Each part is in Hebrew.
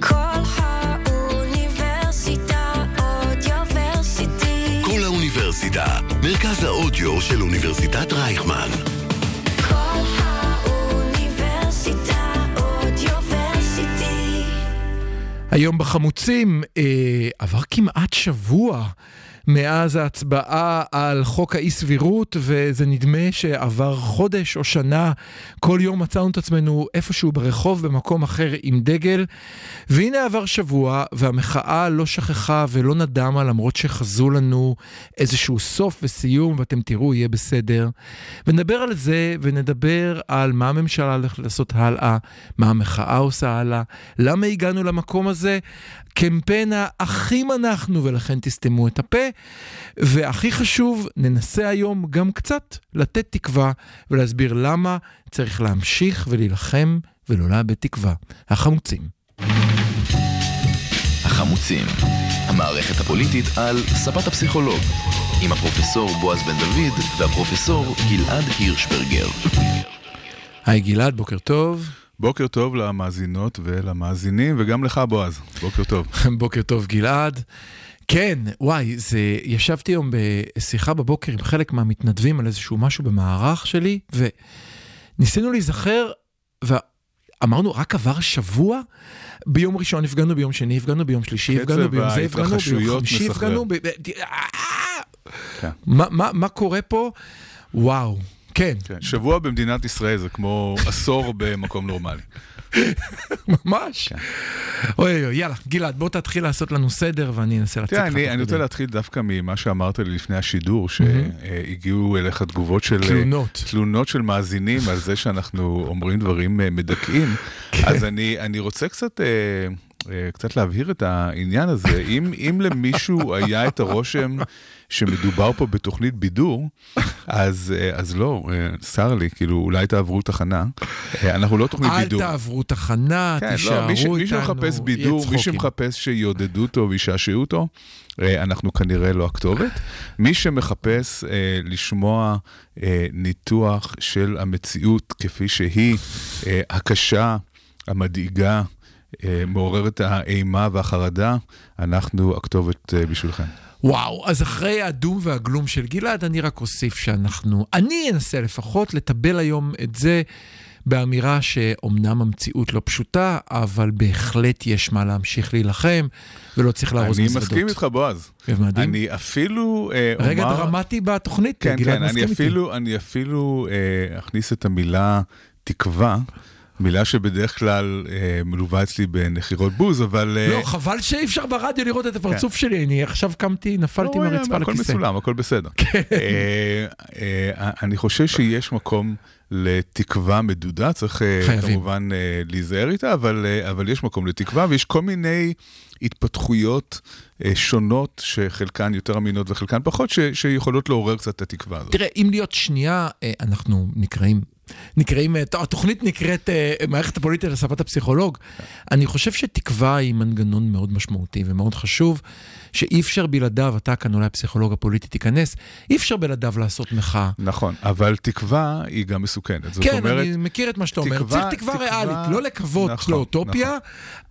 כל האוניברסיטה אודיוורסיטי. כל האוניברסיטה, מרכז האודיו של אוניברסיטת רייכמן. כל האוניברסיטה אודיוורסיטי. היום בחמוצים אה, עבר כמעט שבוע מאז ההצבעה על חוק האי סבירות וזה נדמה שעבר חודש או שנה, כל יום מצאנו את עצמנו איפשהו ברחוב במקום אחר עם דגל והנה עבר שבוע והמחאה לא שכחה ולא נדמה למרות שחזו לנו איזשהו סוף וסיום ואתם תראו יהיה בסדר. ונדבר על זה ונדבר על מה הממשלה הולכת לעשות הלאה, מה המחאה עושה הלאה, למה הגענו למקום הזה. קמפיין האחים אנחנו ולכן תסתמו את הפה. והכי חשוב, ננסה היום גם קצת לתת תקווה ולהסביר למה צריך להמשיך ולהילחם ולא לאבד תקווה. החמוצים. החמוצים, המערכת הפוליטית על ספת הפסיכולוג, עם הפרופסור בועז בן דוד והפרופסור גלעד הירשברגר. היי גלעד, בוקר טוב. בוקר טוב למאזינות ולמאזינים, וגם לך, בועז. בוקר טוב. בוקר טוב גלעד. כן, וואי, זה... ישבתי היום בשיחה בבוקר עם חלק מהמתנדבים על איזשהו משהו במערך שלי, וניסינו להיזכר, ואמרנו, רק עבר שבוע? ביום ראשון הפגנו, ביום שני הפגנו, ביום שלישי הפגנו, ביום זה הפגנו, ביום חמישי. הפגנו. ב... ב... כן. מה, מה, מה קורה פה? וואו, כן, כן. שבוע במדינת ישראל זה כמו עשור במקום נורמלי. ממש. כן. אוי אוי, יאללה, גלעד, בוא תתחיל לעשות לנו סדר ואני אנסה תראה, לך. תוך אני רוצה. להתחיל דווקא ממה שאמרת לי לפני השידור, שהגיעו אליך תגובות של... תלונות. תלונות של מאזינים על זה שאנחנו אומרים דברים אה, מדכאים. כן. אז אני, אני רוצה קצת... אה, קצת להבהיר את העניין הזה, אם, אם למישהו היה את הרושם שמדובר פה בתוכנית בידור, אז, אה, אז לא, אה, צר לי, כאילו אולי תעברו תחנה, אנחנו לא תוכנית אל בידור. תעברו תחנה, כן, תישארו לא, מי, ש, איתנו. מי שמחפש בידור, מי. שמחפש שיעודדו אותו וישעשעו אותו, אנחנו כנראה לא הכתובת. מי שמחפש אה, לשמוע אה, ניתוח של המציאות כפי שהיא, אה, הקשה, המדאיגה, אה, מעוררת האימה והחרדה, אנחנו הכתובת אה, בשבילכם. וואו, אז אחרי הדום והגלום של גלעד, אני רק אוסיף שאנחנו, אני אנסה לפחות לטבל היום את זה באמירה שאומנם המציאות לא פשוטה, אבל בהחלט יש מה להמשיך להילחם, ולא צריך להרוס אני מזוודות. מסכים איתך, בועז. מדהים. אני אפילו אה, אומר... רגע דרמטי בתוכנית, כן, גלעד כן, מסכים אני איתי. אפילו, אני אפילו אה, אכניס את המילה תקווה, מילה שבדרך כלל אה, מלווה אצלי בנחירות בוז, אבל... אה, לא, חבל שאי אפשר ברדיו לראות את הפרצוף שלי, אני עכשיו קמתי, נפלתי לא, מהרצפה הכל לכיסא. מצולם, הכל בסדר. כן. אה, אה, אני חושב שיש מקום לתקווה מדודה, צריך אה, חייבים. כמובן אה, להיזהר איתה, אבל, אה, אבל יש מקום לתקווה, ויש כל מיני התפתחויות אה, שונות, שחלקן יותר אמינות וחלקן פחות, ש, שיכולות לעורר קצת את התקווה הזאת. תראה, אם להיות שנייה, אה, אנחנו נקראים, נקראים, אה, התוכנית נקראת אה, מערכת הפוליטית לשפת הפסיכולוג. אני חושב שתקווה היא מנגנון מאוד משמעותי ומאוד חשוב, שאי אפשר בלעדיו, אתה כאן אולי הפסיכולוג הפוליטי תיכנס, אי אפשר בלעדיו לעשות מחאה. נכון, אבל תקווה היא גם מסוכנת. זאת כן, אומרת, אני מכיר את מה שאתה אומר. תקווה- צריך תקווה תקווה- ריאלית, לא לקוות נכון, לאוטופיה,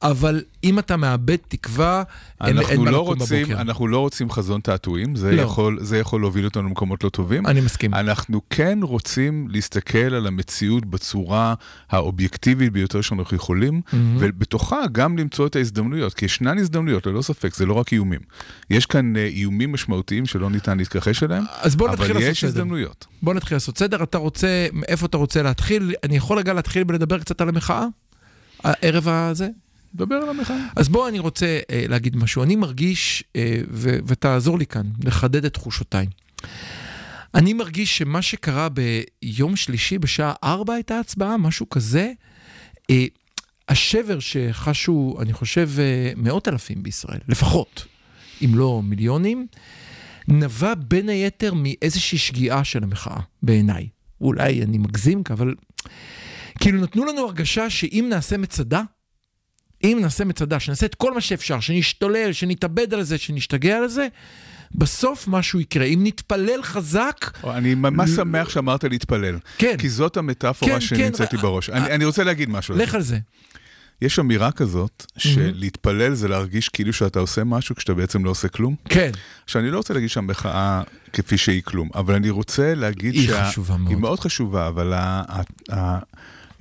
אבל אם אתה מאבד תקווה, אין אין לא, רוצים, בבוקר. אנחנו לא רוצים חזון תעתועים, זה, לא. יכול, זה יכול להוביל אותנו למקומות לא טובים. אני מסכים. אנחנו כן רוצים להסתכל על המציאות בצורה האובייקטיבית ביותר שאנחנו יכולים, ובתוכה גם למצוא את ההזדמנויות, כי ישנן הזדמנויות, ללא ספק, זה לא רק איומים. יש כאן אה, איומים משמעותיים שלא ניתן להתכחש אליהם, אז בוא נתחיל אבל לעשות יש סדר. הזדמנויות. בוא נתחיל לעשות סדר, אתה רוצה, איפה אתה רוצה להתחיל? אני יכול רגע להתחיל ולדבר קצת על המחאה? הערב הזה? דבר על המחאה. אז בוא, אני רוצה אה, להגיד משהו. אני מרגיש, אה, ו- ותעזור לי כאן, לחדד את תחושותיי. אני מרגיש שמה שקרה ביום שלישי בשעה 4 הייתה הצבעה, משהו כזה, אה, השבר שחשו, אני חושב, אה, מאות אלפים בישראל, לפחות, אם לא מיליונים, נבע בין היתר מאיזושהי שגיאה של המחאה, בעיניי. אולי אני מגזים, אבל כאילו נתנו לנו הרגשה שאם נעשה מצדה, אם נעשה מצדה, שנעשה את כל מה שאפשר, שנשתולל, שנתאבד על זה, שנשתגע על זה, בסוף משהו יקרה. אם נתפלל חזק, אני ממש שמח שאמרת להתפלל. כן. כי זאת המטאפורה כן, שנמצאת לי כן, בראש. אני אני רוצה להגיד משהו. לך. על זה. יש אמירה כזאת, שלהתפלל זה להרגיש כאילו שאתה עושה משהו כשאתה בעצם לא עושה כלום. כן. עכשיו, אני לא רוצה להגיד שהמחאה כפי שהיא כלום, אבל אני רוצה להגיד היא חשובה מאוד. היא מאוד חשובה, אבל ה... ה... ה...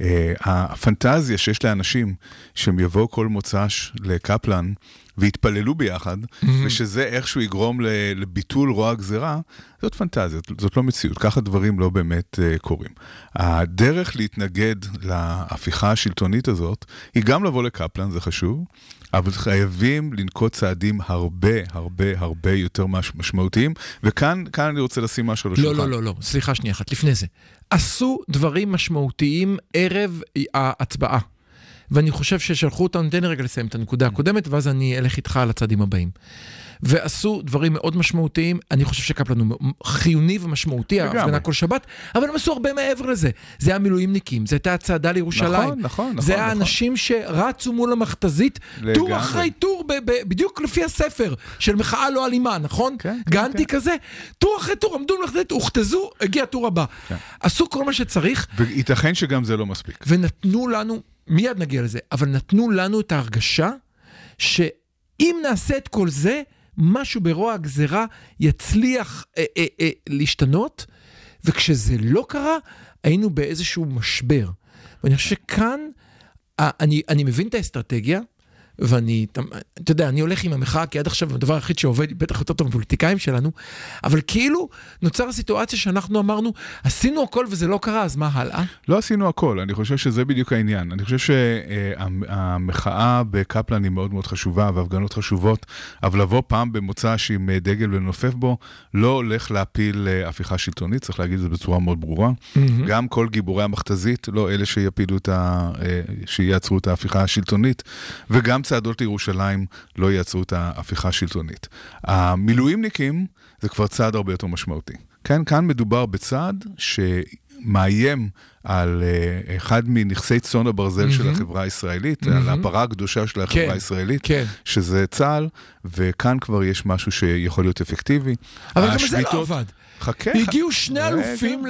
אה, הפנטזיה שיש לאנשים שהם יבואו כל מוצ"ש לקפלן ויתפללו ביחד, ושזה איכשהו יגרום לביטול רוע הגזירה, זאת פנטזיה, זאת לא מציאות, ככה דברים לא באמת uh, קורים. הדרך להתנגד להפיכה השלטונית הזאת, היא גם לבוא לקפלן, זה חשוב, אבל חייבים לנקוט צעדים הרבה הרבה הרבה יותר מש- משמעותיים, וכאן כאן אני רוצה לשים משהו על לא, השולחן. לא, לא, לא, סליחה שנייה אחת, לפני זה. עשו דברים משמעותיים ערב ההצבעה. ואני חושב ששלחו אותנו, תן לי רגע לסיים את הנקודה הקודמת, ואז אני אלך איתך על הצעדים הבאים. ועשו דברים מאוד משמעותיים, אני חושב שקפלן הוא חיוני ומשמעותי. ההפגנה כל שבת, אבל הם עשו הרבה מעבר לזה. זה המילואימניקים, זה הייתה הצעדה לירושלים. נכון, נכון, נכון, זה נכון. האנשים שרצו מול המכתזית, טור. אחרי טור, בדיוק לפי הספר של מחאה לא אלימה, נכון? כן, כן, גנדי כן. כזה, טור אחרי טור, עמדו במכתזית, הוכתזו, הגיע הטור הבא. כן. עשו כל מה שצריך, וייתכן שגם זה לא מספיק. ונתנו לנו, מיד נגיע לזה, אבל נתנו לנו את ההרגשה שאם נעשה את כל זה, משהו ברוע הגזירה יצליח אה, אה, אה, להשתנות, וכשזה לא קרה, היינו באיזשהו משבר. ואני חושב שכאן, אני, אני מבין את האסטרטגיה, ואני, אתה יודע, אני הולך עם המחאה, כי עד עכשיו הדבר היחיד שעובד, בטח יותר טוב מפוליטיקאים שלנו, אבל כאילו נוצר סיטואציה שאנחנו אמרנו, עשינו הכל וזה לא קרה, אז מה הלאה? לא עשינו הכל, אני חושב שזה בדיוק העניין. אני חושב שהמחאה בקפלן היא מאוד מאוד חשובה, והפגנות חשובות, אבל לבוא פעם במוצ"ש עם אה, דגל ולנופף בו, לא הולך להפיל אה, הפיכה שלטונית, צריך להגיד את זה בצורה מאוד ברורה. גם כל גיבורי המכתזית, לא אלה שיפילו את ה... אה, שיעצרו את ההפיכה השלטונית, וגם צעדות לירושלים לא יעצרו את ההפיכה השלטונית. המילואימניקים זה כבר צעד הרבה יותר משמעותי. כן, כאן מדובר בצעד שמאיים על uh, אחד מנכסי צאן הברזל של החברה הישראלית, על הפרה הקדושה של החברה כן, הישראלית, כן. שזה צה"ל, וכאן כבר יש משהו שיכול להיות אפקטיבי. אבל גם זה לא עבד. חכה. הגיעו שני אלופים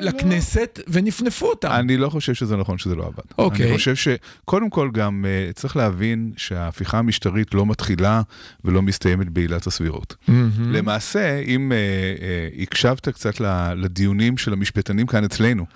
לכנסת ונפנפו אותם. אני לא חושב שזה נכון שזה לא עבד. אוקיי. אני חושב שקודם כל גם uh, צריך להבין שההפיכה המשטרית לא מתחילה ולא מסתיימת בעילת הסבירות. למעשה, אם uh, uh, הקשבת קצת לדיונים של המשפטנים כאן אצלנו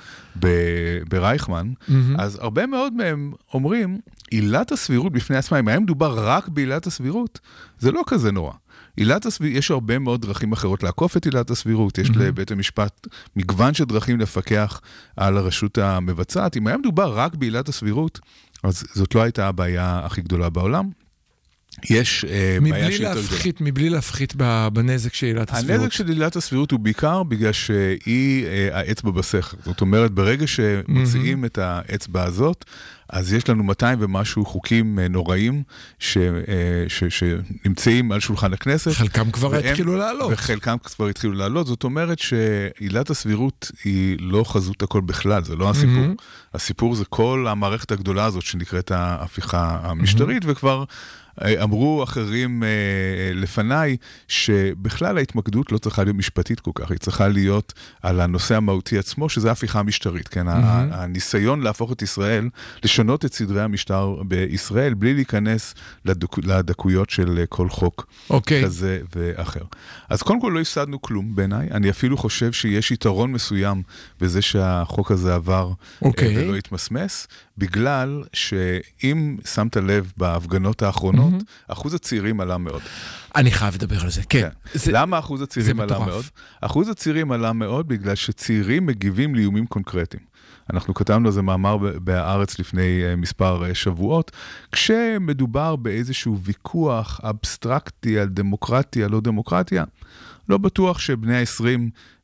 ברייכמן, אז הרבה מאוד מהם אומרים, עילת הסבירות בפני עצמה, אם היה מדובר רק בעילת הסבירות, זה לא כזה נורא. עילת הסבירות, יש הרבה מאוד דרכים אחרות לעקוף את עילת הסבירות, יש לבית המשפט מגוון של דרכים לפקח על הרשות המבצעת. אם היה מדובר רק בעילת הסבירות, אז זאת לא הייתה הבעיה הכי גדולה בעולם. יש אה, בעיה שהיא יותר גדולה. להפחית, מבלי להפחית בנזק של עילת הסבירות. הנזק של עילת הסבירות הוא בעיקר בגלל שהיא אה, האצבע בסכר. זאת אומרת, ברגע שמוציאים את האצבע הזאת, אז יש לנו 200 ומשהו חוקים אה, נוראים ש, ש, שנמצאים על שולחן הכנסת. חלקם כבר והם- התחילו לעלות. וחלקם כבר התחילו לעלות. זאת אומרת שעילת הסבירות היא לא חזות הכל בכלל, זה לא הסיפור. הסיפור זה כל המערכת הגדולה הזאת שנקראת ההפיכה המשטרית, וכבר... אמרו אחרים אה, לפניי, שבכלל ההתמקדות לא צריכה להיות משפטית כל כך, היא צריכה להיות על הנושא המהותי עצמו, שזה ההפיכה המשטרית, כן? ה- הניסיון להפוך את ישראל, לשנות את סדרי המשטר בישראל, בלי להיכנס לדק, לדקויות של כל חוק אוקיי. כזה ואחר. אז קודם כל לא הפסדנו כלום בעיניי, אני אפילו חושב שיש יתרון מסוים בזה שהחוק הזה עבר אוקיי. אה, ולא התמסמס, בגלל שאם שמת לב בהפגנות האחרונות, אחוז הצעירים עלה מאוד. אני חייב לדבר על זה, כן. כן. זה- למה אחוז הצעירים עלה מטורף. מאוד? אחוז הצעירים עלה מאוד בגלל שצעירים מגיבים לאיומים קונקרטיים. אנחנו כתבנו על זה מאמר בהארץ לפני אה, מספר אה, שבועות, כשמדובר באיזשהו ויכוח אבסטרקטי על דמוקרטיה, לא דמוקרטיה, לא בטוח שבני ה-20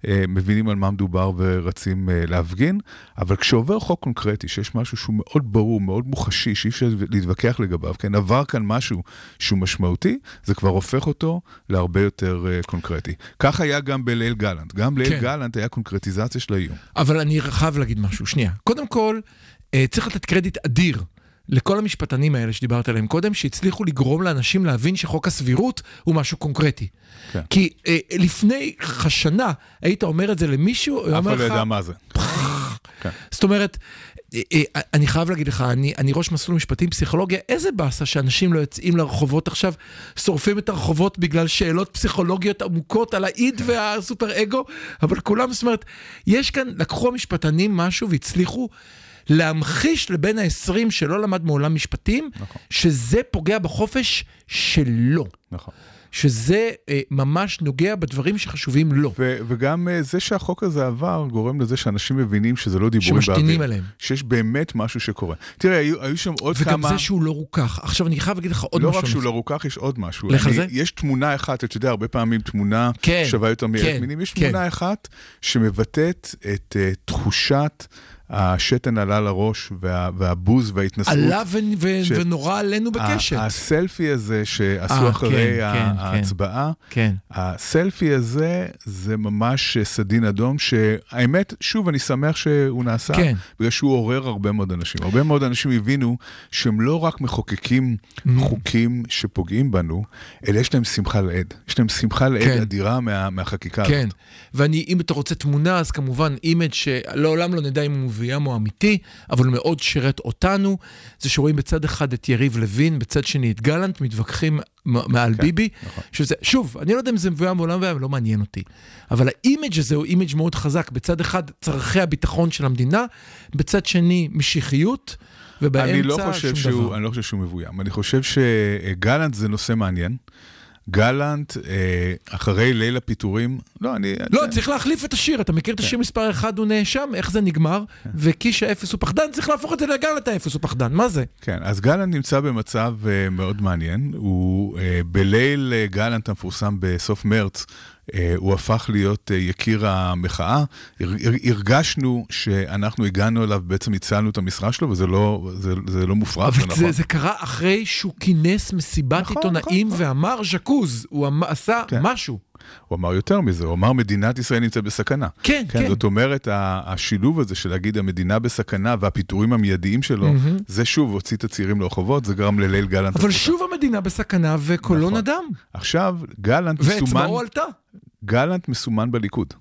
אה, מבינים על מה מדובר ורצים אה, להפגין, אבל כשעובר חוק קונקרטי, שיש משהו שהוא מאוד ברור, מאוד מוחשי, שאי אפשר להתווכח לגביו, כן, עבר כאן משהו שהוא משמעותי, זה כבר הופך אותו להרבה יותר אה, קונקרטי. כך היה גם בליל גלנט. גם ליל כן. גלנט היה קונקרטיזציה של האיום. אבל אני חייב להגיד משהו, שנייה. קודם כל, צריך לתת קרדיט אדיר לכל המשפטנים האלה שדיברת עליהם קודם, שהצליחו לגרום לאנשים להבין שחוק הסבירות הוא משהו קונקרטי. כן. כי אה, לפני שנה היית אומר את זה למישהו, הוא היה אף אומר אחד לא לך, ידע מה זה. זאת אומרת, אה, אה, אני חייב להגיד לך, אני, אני ראש מסלול משפטים פסיכולוגיה, איזה באסה שאנשים לא יוצאים לרחובות עכשיו, שורפים את הרחובות בגלל שאלות פסיכולוגיות עמוקות על האיד כן. והסופר אגו, אבל כולם, זאת אומרת, יש כאן, לקחו המשפטנים משהו והצליחו להמחיש לבן ה-20 שלא למד מעולם משפטים, נכון. שזה פוגע בחופש שלו. נכון. שזה אה, ממש נוגע בדברים שחשובים לו. ו- וגם אה, זה שהחוק הזה עבר גורם לזה שאנשים מבינים שזה לא דיבורים באוויר. שמשתינים עליהם. שיש באמת משהו שקורה. תראה, היו, היו שם עוד וגם כמה... זה שהוא לא רוכך. עכשיו, אני חייב להגיד לך עוד לא משהו. רק שהוא. לא רוכך, יש עוד משהו. לך אני- זה? יש תמונה אחת, אתה יודע, הרבה פעמים תמונה כן, שווה יותר מאלף כן, מילים. יש כן. תמונה אחת שמבטאת את uh, תחושת השתן עלה לראש, וה, והבוז וההתנשאות. עלה ו- ו- ש- ונורא עלינו בקשת. הסלפי הזה שעשו אה, אחרי כן, ה- כן, כן. ההצבעה, כן. הסלפי הזה זה ממש סדין אדום, שהאמת, שוב, אני שמח שהוא נעשה, כן. בגלל שהוא עורר הרבה מאוד אנשים. הרבה מאוד אנשים הבינו שהם לא רק מחוקקים Mm. חוקים שפוגעים בנו, אלא יש להם שמחה לאיד. יש להם שמחה לאיד כן. אדירה מה, מהחקיקה כן, הזאת. ואני, אם אתה רוצה תמונה, אז כמובן image שלעולם לא נדע אם הוא מבוים או אמיתי, אבל הוא מאוד שירת אותנו. זה שרואים בצד אחד את יריב לוין, בצד שני את גלנט, מתווכחים מעל כן, ביבי. נכון. שזה, שוב, אני לא יודע אם זה מבוים או לא מבוים, לא מעניין אותי. אבל ה image הזה הוא image מאוד חזק. בצד אחד, צורכי הביטחון של המדינה, בצד שני, משיחיות, ובאמצע אני לא חושב שום שהוא, דבר. אני לא חושב שהוא מבוים. אני חושב שגלנט זה נושא מעניין. גלנט, אה, אחרי ליל הפיטורים, לא, אני... לא, צריך להחליף את השיר, אתה מכיר את השיר מספר 1 הוא נאשם, איך זה נגמר? וקיש האפס הוא פחדן, צריך להפוך את זה לגלנט האפס הוא פחדן, מה זה? כן, אז גלנט נמצא במצב uh, מאוד מעניין. הוא uh, בליל גלנט המפורסם בסוף מרץ, הוא הפך להיות uh, יקיר המחאה. הר, הר, הרגשנו שאנחנו הגענו אליו, בעצם הצלנו את המשרה שלו, וזה לא, זה, זה לא מופרך, זה אבל נכון. זה, זה קרה אחרי שהוא כינס מסיבת נכון, עיתונאים נכון, ואמר ז'קוז, הוא אמר, עשה כן. משהו. הוא אמר יותר מזה, הוא אמר מדינת ישראל נמצאת בסכנה. כן, כן. זאת אומרת, השילוב הזה של להגיד המדינה בסכנה והפיטורים המיידיים שלו, זה שוב הוציא את הצעירים לרחובות, זה גרם לליל גלנט. אבל. שוב המדינה בסכנה וקולו נכון. נדם. עכשיו, גלנט מסומן... ואצבעו עלתה. גלנט מסומן בליכוד.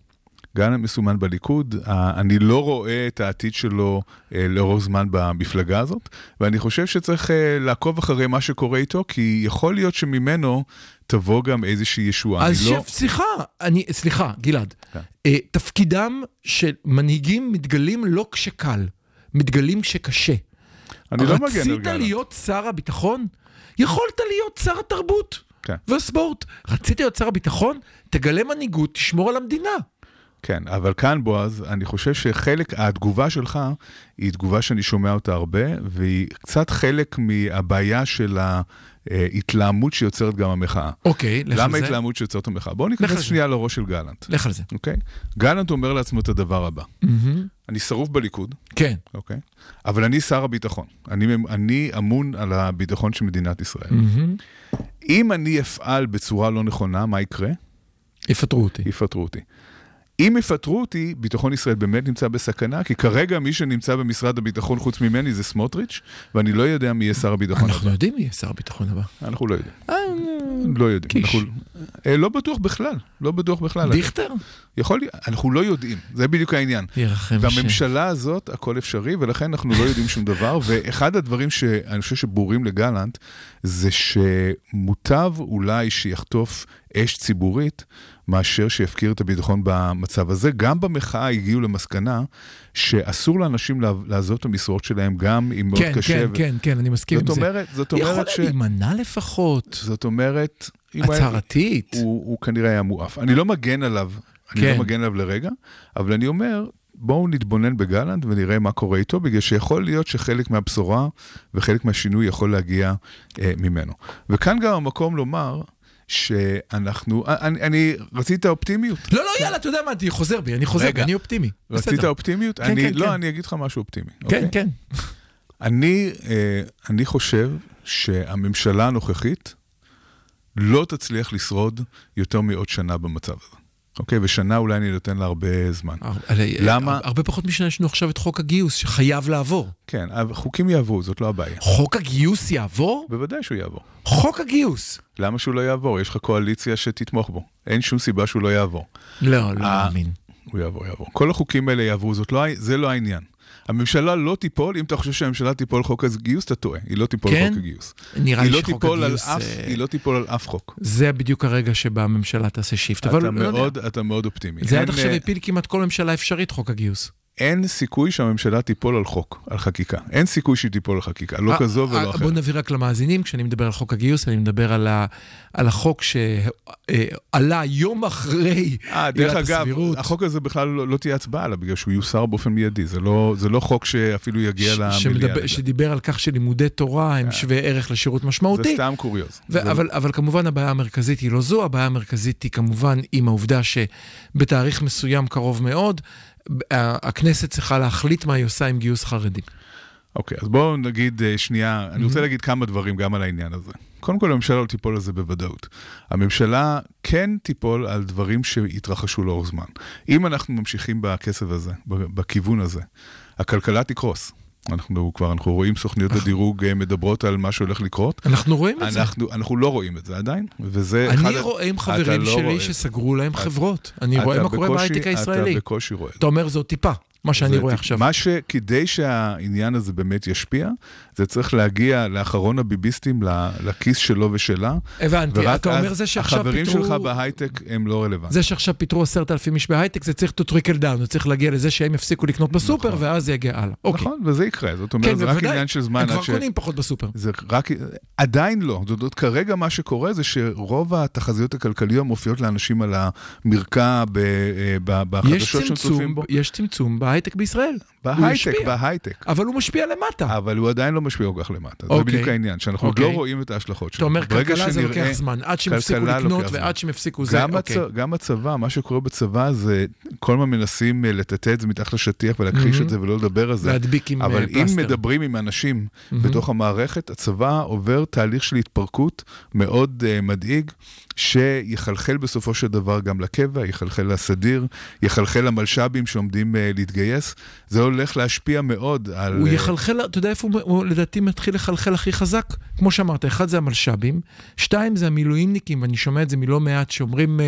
גלנט מסומן בליכוד, אני לא רואה את העתיד שלו אה, לאורך זמן במפלגה הזאת, ואני חושב שצריך אה, לעקוב אחרי מה שקורה איתו, כי יכול להיות שממנו תבוא גם איזושהי ישועה. אז לא... סליחה, אני, סליחה, גלעד. כן. אה, תפקידם של מנהיגים מתגלים לא כשקל, מתגלים כשקשה. אני לא מגן על רצית גלנט. להיות שר הביטחון? יכולת להיות שר התרבות כן. והספורט. רצית להיות שר הביטחון? תגלה מנהיגות, תשמור על המדינה. כן, אבל כאן, בועז, אני חושב שחלק, התגובה שלך היא תגובה שאני שומע אותה הרבה, והיא קצת חלק מהבעיה של ההתלהמות שיוצרת גם המחאה. אוקיי, לך על למה זה. ההתלהמות שיוצרת המחאה? בואו ניכנס. שנייה לראש של גלנט, לך על זה. אוקיי? גלנט אומר לעצמו את הדבר הבא, מהמם. אני שרוף בליכוד, כן. אוקיי? אבל אני שר הביטחון. אני, אני אמון על הביטחון של מדינת ישראל. מהמם. אם אני אפעל בצורה לא נכונה, מה יקרה? יפטרו אותי. יפטרו אותי. אם יפטרו אותי, ביטחון ישראל באמת נמצא בסכנה, כי כרגע מי שנמצא במשרד הביטחון חוץ ממני זה סמוטריץ', ואני לא יודע מי יהיה שר הביטחון אנחנו הבא. יודעים מי יהיה שר הביטחון הבא. אנחנו לא יודעים. אה, לא יודעים. קיש. אנחנו... אה, לא בטוח בכלל, לא בטוח בכלל. דיכטר? יכול להיות, אנחנו לא יודעים, זה בדיוק העניין. ירחם השם. בממשלה הזאת הכל אפשרי, ולכן אנחנו לא יודעים שום דבר. ואחד הדברים שאני חושב שברורים לגלנט, זה שמוטב אולי שיחטוף אש ציבורית, מאשר שיפקיר את הביטחון במצב הזה. גם במחאה הגיעו למסקנה שאסור לאנשים לעזוב את המשרות שלהם, גם אם מאוד כן, קשה. כן, ו- כן, כן, אני מסכים עם זאת זה. אומרת, זאת אומרת ש... יכול להימנע לפחות. זאת אומרת... אם הוא היה- הצהרתית. הוא, הוא כנראה היה מואף. אני לא מגן עליו, אני כן. לא מגן עליו לרגע, אבל אני אומר, בואו נתבונן בגלנט ונראה מה קורה איתו, בגלל שיכול להיות שחלק מהבשורה וחלק מהשינוי יכול להגיע אה, ממנו. וכאן גם המקום לומר שאנחנו, אה, אני, אני רציתי את האופטימיות. לא, לא, יאללה, אתה יודע מה, אני חוזר בי, אני חוזר רגע. בי, אני אופטימי. רצית בסדר. אופטימיות? כן, אני, כן, לא, כן. אני אגיד לך משהו אופטימי. כן, אוקיי? כן. אני, אה, אני חושב שהממשלה הנוכחית לא תצליח לשרוד יותר מעוד שנה במצב הזה. אוקיי? ושנה אולי אני נותן לה הרבה זמן. למה? הרבה פחות משנה יש לנו עכשיו את חוק הגיוס, שחייב לעבור. כן, החוקים יעברו, זאת לא הבעיה. חוק הגיוס יעבור? בוודאי שהוא יעבור. חוק הגיוס. למה שהוא לא יעבור? יש לך קואליציה שתתמוך בו. אין שום סיבה שהוא לא יעבור. לא, לא אה, מאמין. הוא יעבור, יעבור. כל החוקים האלה יעברו, לא, זה לא העניין. הממשלה לא תיפול, אם אתה חושב שהממשלה תיפול חוק הגיוס, אתה טועה. היא לא תיפול כן? חוק הגיוס. נראה לי לא שחוק הגיוס... אף, אה, היא לא תיפול על אף חוק. זה בדיוק הרגע שבה הממשלה תעשה shift. אבל אתה לא יודע. מאוד, אתה מאוד אופטימי. זה עד עכשיו הפיל כמעט כל ממשלה אפשרית, חוק הגיוס. אין סיכוי שהממשלה תיפול על חוק, על חקיקה. אין סיכוי שהיא תיפול על חקיקה, לא אה, כזו אה, ולא אחרת. בוא נבהיר רק למאזינים, כשאני מדבר על חוק הגיוס, אני מדבר על, ה, על החוק שעלה יום אחרי אה, דרך עילת אגב, הסבירות. החוק הזה בכלל לא, לא תהיה הצבעה עליו, בגלל שהוא יוסר באופן מיידי. זה לא, זה לא חוק שאפילו יגיע ש- למליאה. שמדבר. שדיבר על כך שלימודי תורה הם שווי ערך לשירות זה משמעותי. סתם קוריוז. ו- זה- אבל, אבל כמובן הבעיה המרכזית היא לא זו, הבעיה המרכזית היא כמובן עם העובדה שבתאריך מסוים קרוב מאוד, הכנסת צריכה להחליט מה היא עושה עם גיוס חרדים. אוקיי, אז בואו נגיד אה, שנייה, אני רוצה להגיד כמה דברים גם על העניין הזה. קודם כל, הממשלה לא תיפול על זה בוודאות. הממשלה כן תיפול על דברים שהתרחשו לאורך זמן. אם אנחנו ממשיכים בכסף הזה, בכיוון הזה, הכלכלה תקרוס. אנחנו כבר, אנחנו רואים סוכניות הדירוג אה, מדברות על מה שהולך לקרות. אנחנו רואים את זה. אנחנו, לא רואים את זה עדיין, וזה אחד... אני רואה עם חברים לא שלי רואה. שסגרו להם חברות. אני רואה מה קורה בהייטק הישראלי. אתה בקושי רואה את. אתה אומר זו טיפה, מה שאני רואה עכשיו. מה שכדי שהעניין הזה באמת ישפיע, זה צריך להגיע לאחרון הביביסטים, לכיס שלו ושלה. הבנתי, אתה אומר זה שעכשיו החברים פיטרו... שלך בהייטק הם לא רלוונטיים. זה שעכשיו פיטרו עשרת אלפים איש בהייטק, זה צריך to trickle down, זה צריך להגיע לזה שהם יפסיקו לקנות בסופר, נכון. ואז זה יגיע הלאה. אוקיי. נכון, וזה יקרה, זאת כן, אומרת, זה רק. עניין של זמן הם כבר ש... קונים פחות בסופר. זה רק, עדיין לא. זאת אומרת, כרגע מה שקורה זה שרוב התחזיות הכלכליות מופיעות לאנשים על המרקע ב, אה, ב, בחדשות שהם צופים בו. יש צמצום בהייטק בישראל. בהייטק. בהייטק. אבל הוא משפיע למטה. אבל הוא עדיין לא משפיע כל כך למטה. זה אוקיי. בדיוק העניין, שאנחנו עוד אוקיי. לא רואים את ההשלכות אתה שלו. אומר, כלכלה זה לוקח זמן, עד שהם יפסיקו לקנות. ועד שהם יפסיקו זה, גם, אוקיי. הצ... גם הצבא, מה שקורה בצבא זה, כל הזמן מנסים אה, לטאטא את זה מתחת לשטיח ולהכחיש מהמם. את זה ולא לדבר על זה. להדביק עם אבל אה, אם פלסטר. מדברים עם אנשים מהמם. בתוך המערכת, הצבא עובר תהליך של התפרקות מאוד uh, מדאיג, שיחלחל בסופו של דבר גם לקבע, יחלחל לסדיר, יחלחל למלש"בים שעומדים uh, להתגייס. זה הולך להשפיע מאוד על... הוא יחלחל, אתה יודע איפה הוא לדעתי מתחיל לחלחל הכי חזק? כמו שאמרת, אחד זה המלש"בים, שתיים זה המילואימניקים, ואני שומע את זה מלא מעט, שאומרים uh,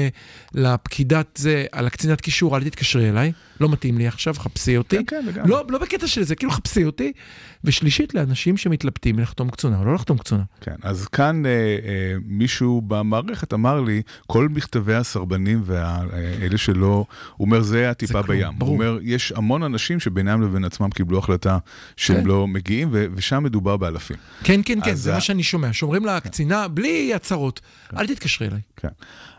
לפקידת זה, על הקצינת קישור, אל תתקשרי אליי, לא מתאים לי עכשיו, חפשי אותי. כן, כן, לגמרי. לא, לא בקטע של זה, כאילו חפשי אותי. ושלישית, לאנשים שמתלבטים לחתום קצונה או לא לחתום קצונה. כן, אז כאן אה, אה, מישהו במערכת אמר לי, כל מכתבי הסרבנים ואלה שלא, הוא אומר, זה הטיפה כלום, בים. ברור. הוא אומר, יש המון אנשים שבינם לבין עצמם קיבלו החלטה שהם כן. לא מגיעים, ו- ושם מדובר באלפים. כן, כן, כן, זה ה- מה שאני שומע. שאומרים לקצינה, בלי הצהרות, אל תתקשרי אליי. כן.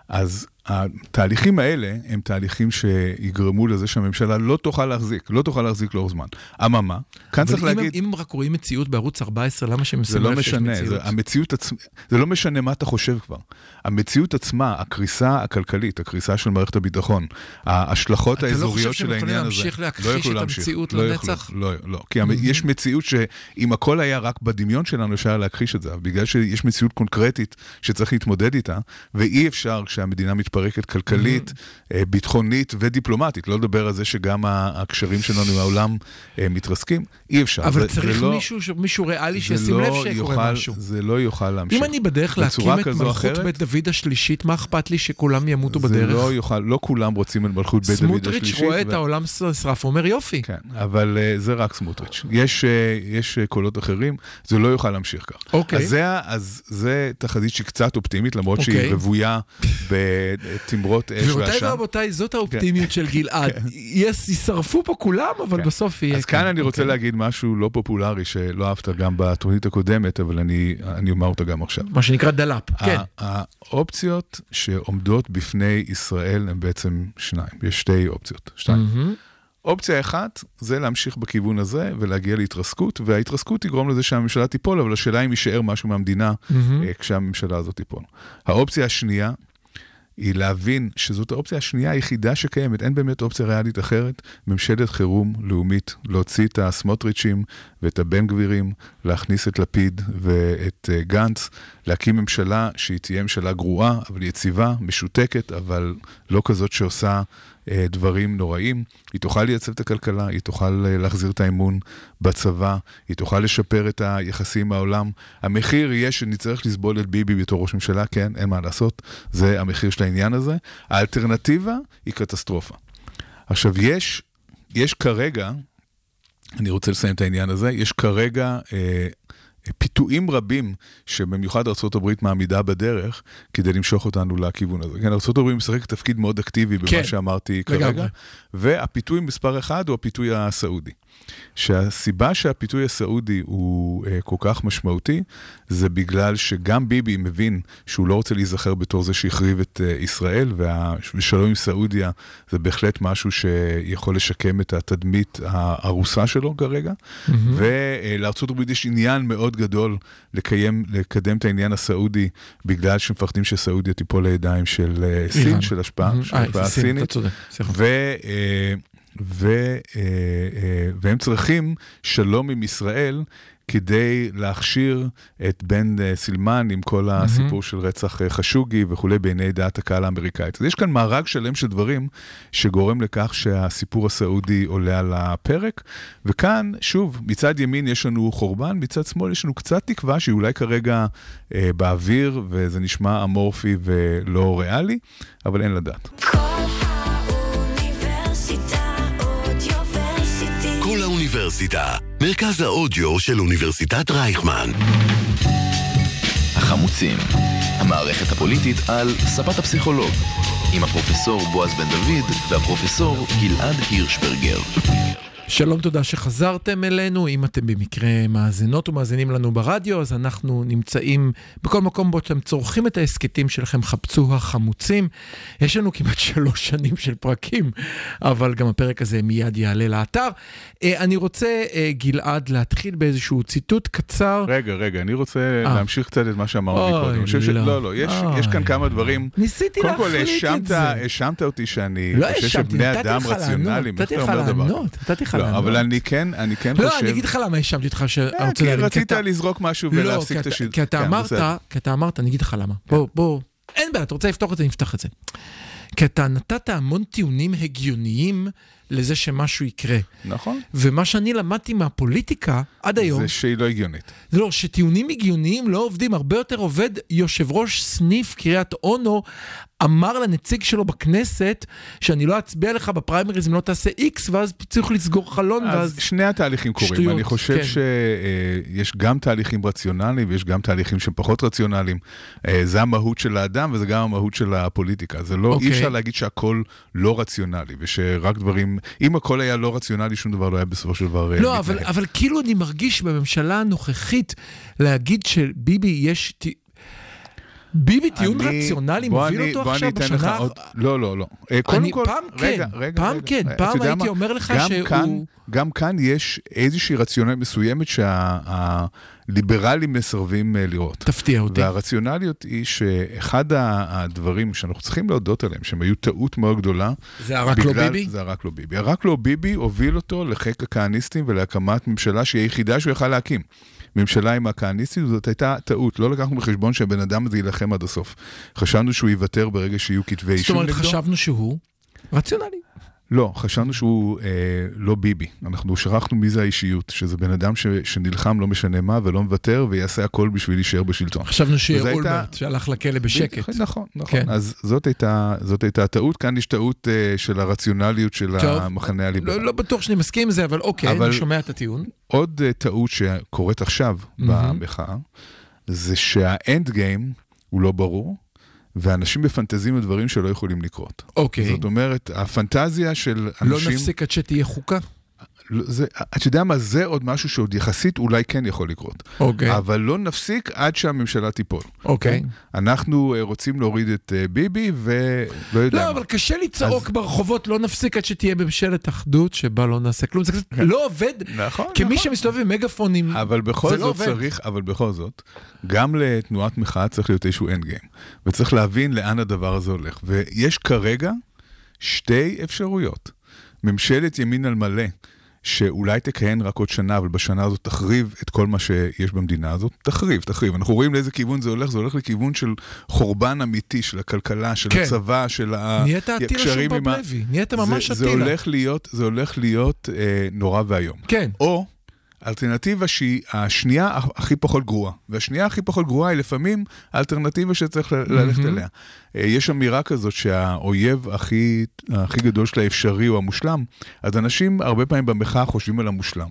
אז התהליכים האלה הם תהליכים שיגרמו לזה שהממשלה לא תוכל להחזיק, לא תוכל להחזיק לאורך זמן. אממה, כאן צריך אבל אם, להגיד... הם, אם הם רק רואים מציאות בערוץ 14, למה שהם ישימו לא שיש משנה, מציאות? זה, המציאות עצמה, זה לא משנה מה אתה חושב כבר. המציאות עצמה, הקריסה הכלכלית, הקריסה של מערכת הביטחון, ההשלכות אתה לא האזוריות חושב של שהם יכולים העניין הזה, להמשיך להכחיש לא את המציאות לא לנצח? יוכלו, לא, לא, כי המ- יש מציאות שאם הכל היה רק בדמיון שלנו, אפשר להכחיש את זה, אבל בגלל שיש מציאות קונקרטית שצריך להתמודד איתה, ואי אפשר כשהמדינה מתפרקת כלכלית, אה, ביטחונית ודיפלומטית, לא לדבר על זה שגם הקשרים שלנו עם העולם אה, מתרסקים, אי אפשר. אבל זה- צריך זה לא- מישהו, ש- מישהו ריאלי זה שישים לב לא שקורה יוכל- משהו. זה לא יוכל להמשיך. אם אני בדרך להקים את מלכות אחרת, בית דוד השלישית, מה אכפת לי שכולם ימותו זה בדרך? לא יוכל, לא כולם רוצים את מלכות בית דוד סמוטריץ' השלישית. רואה את ו- העולם נשרף, אומר יופי. כן, אבל uh, זה רק סמוטריץ'. יש, uh, יש uh, קולות אחרים, זה לא יוכל להמשיך כך. אוקיי. אז זה, אז זה תחזית שהיא קצת אופטימית, למרות אוקיי. שהיא רוויה בתמרות אש גבירותיי ועשן. ורבותיי, זאת האופטימיות של גלעד. יש- יישרפו פה כולם, אבל כן. בסוף יהיה... אז כאן אני רוצה אוקיי. להגיד משהו לא פופולרי שלא אהבת גם בתוכנית הקודמת, אבל אני, אומר אותה גם עכשיו. מה שנקרא דלאפ, כן. האופציות שעומדות בפני ישראל הן בעצם שניים, יש שתי אופציות, שתיים. אופציה אחת זה להמשיך בכיוון הזה ולהגיע להתרסקות, וההתרסקות תגרום לזה שהממשלה תיפול, אבל השאלה אם יישאר משהו מהמדינה. אה, כשהממשלה הזאת תיפול. האופציה השנייה היא להבין שזאת האופציה השנייה היחידה שקיימת, אין באמת אופציה ריאלית אחרת, ממשלת חירום לאומית, להוציא את הסמוטריצ'ים ואת הבן גבירים, להכניס את לפיד ואת אה, גנץ, להקים ממשלה שהיא תהיה ממשלה גרועה, אבל יציבה, משותקת, אבל לא כזאת שעושה דברים נוראים. היא תוכל לייצב את הכלכלה, היא תוכל אה, להחזיר את האמון בצבא, היא תוכל לשפר את היחסים עם העולם. המחיר יהיה שנצטרך לסבול את ביבי בתור ראש ממשלה, כן, אין מה לעשות, זה המחיר של העניין הזה. האלטרנטיבה היא קטסטרופה. עכשיו, יש, יש כרגע אני רוצה לסיים את העניין הזה. יש כרגע אה, פיתויים רבים שבמיוחד ארה"ב מעמידה בדרך כדי למשוך אותנו לכיוון הזה. כן, ארה"ב משחקת תפקיד מאוד אקטיבי במה כן, שאמרתי לגמרי. כרגע, והפיתוי מספר אחד הוא הפיתוי הסעודי. שהסיבה שהפיתוי הסעודי הוא אה, כל כך משמעותי, זה בגלל שגם ביבי מבין שהוא לא רוצה להיזכר בתור זה שהחריב את אה, ישראל, וה- ושלום עם סעודיה זה בהחלט משהו שיכול לשקם את התדמית הארוסה שלו כרגע, ולארצות הברית יש עניין מאוד גדול לקיים, לקדם את העניין הסעודי, בגלל שמפחדים שסעודיה תיפול לידיים של אה, סין. של השפעה, מהמם. של אה, השפעה סינית. אתה צודק, סליחה. ו, אה, אה, והם צריכים שלום עם ישראל כדי להכשיר את בן אה, סילמן עם כל הסיפור של רצח חשוגי וכולי בעיני דעת הקהל האמריקאית. אז יש כאן מארג שלם של דברים שגורם לכך שהסיפור הסעודי עולה על הפרק, וכאן, שוב, מצד ימין יש לנו חורבן, מצד שמאל יש לנו קצת תקווה שהיא אולי כרגע אה, באוויר וזה נשמע אמורפי ולא ריאלי, אבל אין לדעת. האוניברסיטה, מרכז האודיו של אוניברסיטת רייכמן. החמוצים, המערכת הפוליטית על ספת הפסיכולוג, עם הפרופסור בועז בן דוד והפרופסור גלעד הירשברגר. שלום, תודה שחזרתם אלינו. אם אתם במקרה מאזינות ומאזינים לנו ברדיו, אז אנחנו נמצאים בכל מקום בו אתם צורכים את ההסכתים שלכם, חפשו החמוצים. יש לנו כמעט שלוש שנים של פרקים, אבל גם הפרק הזה מיד יעלה לאתר. אה, אני רוצה, אה, גלעד, להתחיל באיזשהו ציטוט קצר. רגע, רגע, אני רוצה אה. להמשיך קצת את מה שאמרתי אוי, קודם. אני חושב ש... לא. לא, לא, יש, יש כאן אוי. כמה דברים. ניסיתי קודם כל, להחליט את זה. האשמת אותי שאני לא חושב שבני נתתי אדם לך לענות, רציונליים. איך נתתי אתה לך אומר דבר לענות, כזה? נתתי לך לא, לענות. אבל אני כן, אני כן לא, חושב... אני אגיד לך למה האשמתי אותך שאתה אה, רוצה כי להרים. רצית אתה- לזרוק משהו לא, ולהפסיק כי את השידור. כי אתה כן, אמרת. כן. כי אתה אמרת, אני אגיד לך למה. בוא, בוא, אין בעיה, אתה רוצה לפתוח את זה, נפתח את זה. כי אתה נתת המון טיעונים הגיוניים לזה שמשהו יקרה. נכון. ומה שאני למדתי מהפוליטיקה עד היום, זה שהיא לא הגיונית. זה לא, שטיעונים הגיוניים לא עובדים, הרבה יותר עובד יושב ראש סניף קריית אונו אמר לנציג שלו בכנסת שאני לא אצביע לך בפריימריז אם לא תעשה איקס, ואז צריך לסגור חלון, אז ואז... שני התהליכים קורים. שטויות, אני חושב כן. שיש גם תהליכים רציונליים ויש גם תהליכים שהם פחות רציונליים. אה, זה המהות של האדם וזה גם המהות של הפוליטיקה. זה לא, אוקיי. אי אפשר להגיד שהכל לא רציונלי ושרק דברים, אם הכל היה לא רציונלי, שום דבר לא היה בסופו של דבר אה, לא, אבל. אבל כאילו אני מרגיש בממשלה הנוכחית להגיד שביבי יש... ביבי טיעון רציונלי מוביל אני- אותו עכשיו בשנה... עוד... לא, לא, לא. אה, קודם אני- כל, פעם רגע, כן, רגע, פעם רגע. כן, אתה פעם יודע הייתי מה? אומר לך גם שהוא- כאן, גם כאן יש איזושהי רציונליות מסוימת שהליברלים מסרבים אה, לראות. תפתיע אותי. והרציונליות היא שאחד הדברים שאנחנו צריכים להודות עליהם, שהם היו טעות מאוד גדולה. זה הרק לא ביבי? זה הרק לא ביבי. הרק לא ביבי הוביל אותו לחיק הכהניסטים ולהקמת ממשלה שהיא היחידה שהוא יכל להקים. ממשלה עם הכהניסטים, זאת הייתה טעות. לא לקחנו בחשבון שהבן אדם הזה יילחם עד הסוף. חשבנו שהוא יוותר ברגע שיהיו כתבי זאת אישום אומרת, נגדו. חשבנו שהוא רציונלי. לא, חשבנו שהוא אה, לא ביבי. אנחנו שכחנו מי זה האישיות, שזה בן אדם ש, שנלחם לא משנה מה ולא מוותר ויעשה הכל בשביל להישאר בשלטון. חשבנו שיהיה וזה הייתה- אולמרט שהלך לכלא בשקט. נכון, נכון. כן. אז זאת הייתה, זאת הייתה הטעות, כאן יש טעות אה, של הרציונליות של טוב, המחנה הליברלי. לא, לא בטוח שאני מסכים עם זה, אבל אוקיי, אבל- אני שומע את הטיעון. עוד אה, טעות שקורית עכשיו במחאה, זה שהאנד גיים הוא לא ברור, ואנשים מפנטזים על דברים שלא יכולים לקרות. אוקיי. זאת אומרת, הפנטזיה של לא אנשים... נפסיק עד שתהיה חוקה? לא, זה, אתה יודע מה, זה עוד משהו שעוד יחסית אולי כן יכול לקרות. אוקיי. אבל לא נפסיק עד שהממשלה תיפול. אוקיי. כן? אנחנו אה, רוצים להוריד את אה, ביבי, ולא יודע לא, מה. אבל קשה לצעוק ברחובות, לא נפסיק עד שתהיה ממשלת אחדות שבה לא נעשה כלום. זה קצת לא עובד, נכון, כמי נכון. שמסתובב עם מגפונים, אבל בכל זה לא זאת עובד. צריך, אבל בכל זאת, גם לתנועת מחאה צריך להיות איזשהו אנד גיים. וצריך להבין לאן הדבר הזה הולך. ויש כרגע שתי אפשרויות. ממשלת ימין על מלא, שאולי תכהן רק עוד שנה, אבל בשנה הזאת תחריב את כל מה שיש במדינה הזאת. תחריב, תחריב. אנחנו רואים לאיזה כיוון זה הולך, זה הולך לכיוון של חורבן אמיתי, של הכלכלה, של כן. הצבא, של נהיית הקשרים עם ה... שובב לוי, נהיית ממש זה, זה. הולך להיות, זה הולך להיות אה, נורא ואיום. כן. או אלטרנטיבה שהיא השנייה הכי פחות גרועה. והשנייה הכי פחות גרועה היא לפעמים האלטרנטיבה שצריך ללכת אליה. אה, יש אמירה כזאת שהאויב הכי, הכי גדול של האפשרי הוא המושלם, אז אנשים הרבה פעמים במחאה חושבים על המושלם.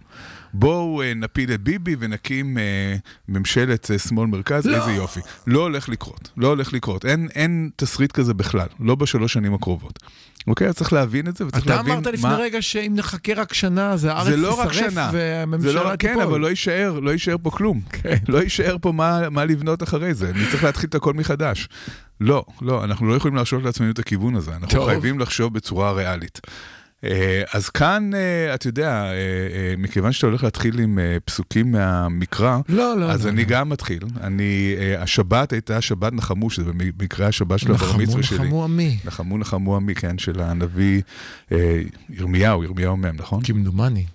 בואו אה, נפיל את ביבי ונקים אה, ממשלת אה, שמאל מרכז, לא. איזה יופי. לא הולך לקרות, לא הולך לקרות. אין, אין תסריט כזה בכלל, לא בשלוש שנים הקרובות. אוקיי? אז צריך להבין את זה, וצריך אתה להבין אמרת לפני מה... רגע שאם נחכה רק שנה, אז הארץ זה לא רק תישרף שנה, והממשלה זה לא, רק- תיפול. כן, אבל לא יישאר, לא יישאר פה כלום. כן. לא יישאר פה מה, מה לבנות אחרי זה, אני צריך להתחיל את הכל מחדש. לא, לא, אנחנו לא יכולים להרשות לעצמנו את הכיוון הזה, אנחנו. חייבים לחשוב בצורה ריאלית. אה, אז כאן, אה, אתה יודע, אה, מכיוון שאתה הולך להתחיל עם פסוקים מהמקרא, לא, לא, אז לא, אני לא. גם מתחיל. אני, השבת הייתה שבת נחמו, שזה במקרה השבת של הבר נחמו, מצווה שלי. נחמו עמי. נחמו נחמו עמי, כן, של הנביא ירמיהו, ירמיהו מ', נכון? כמדומני.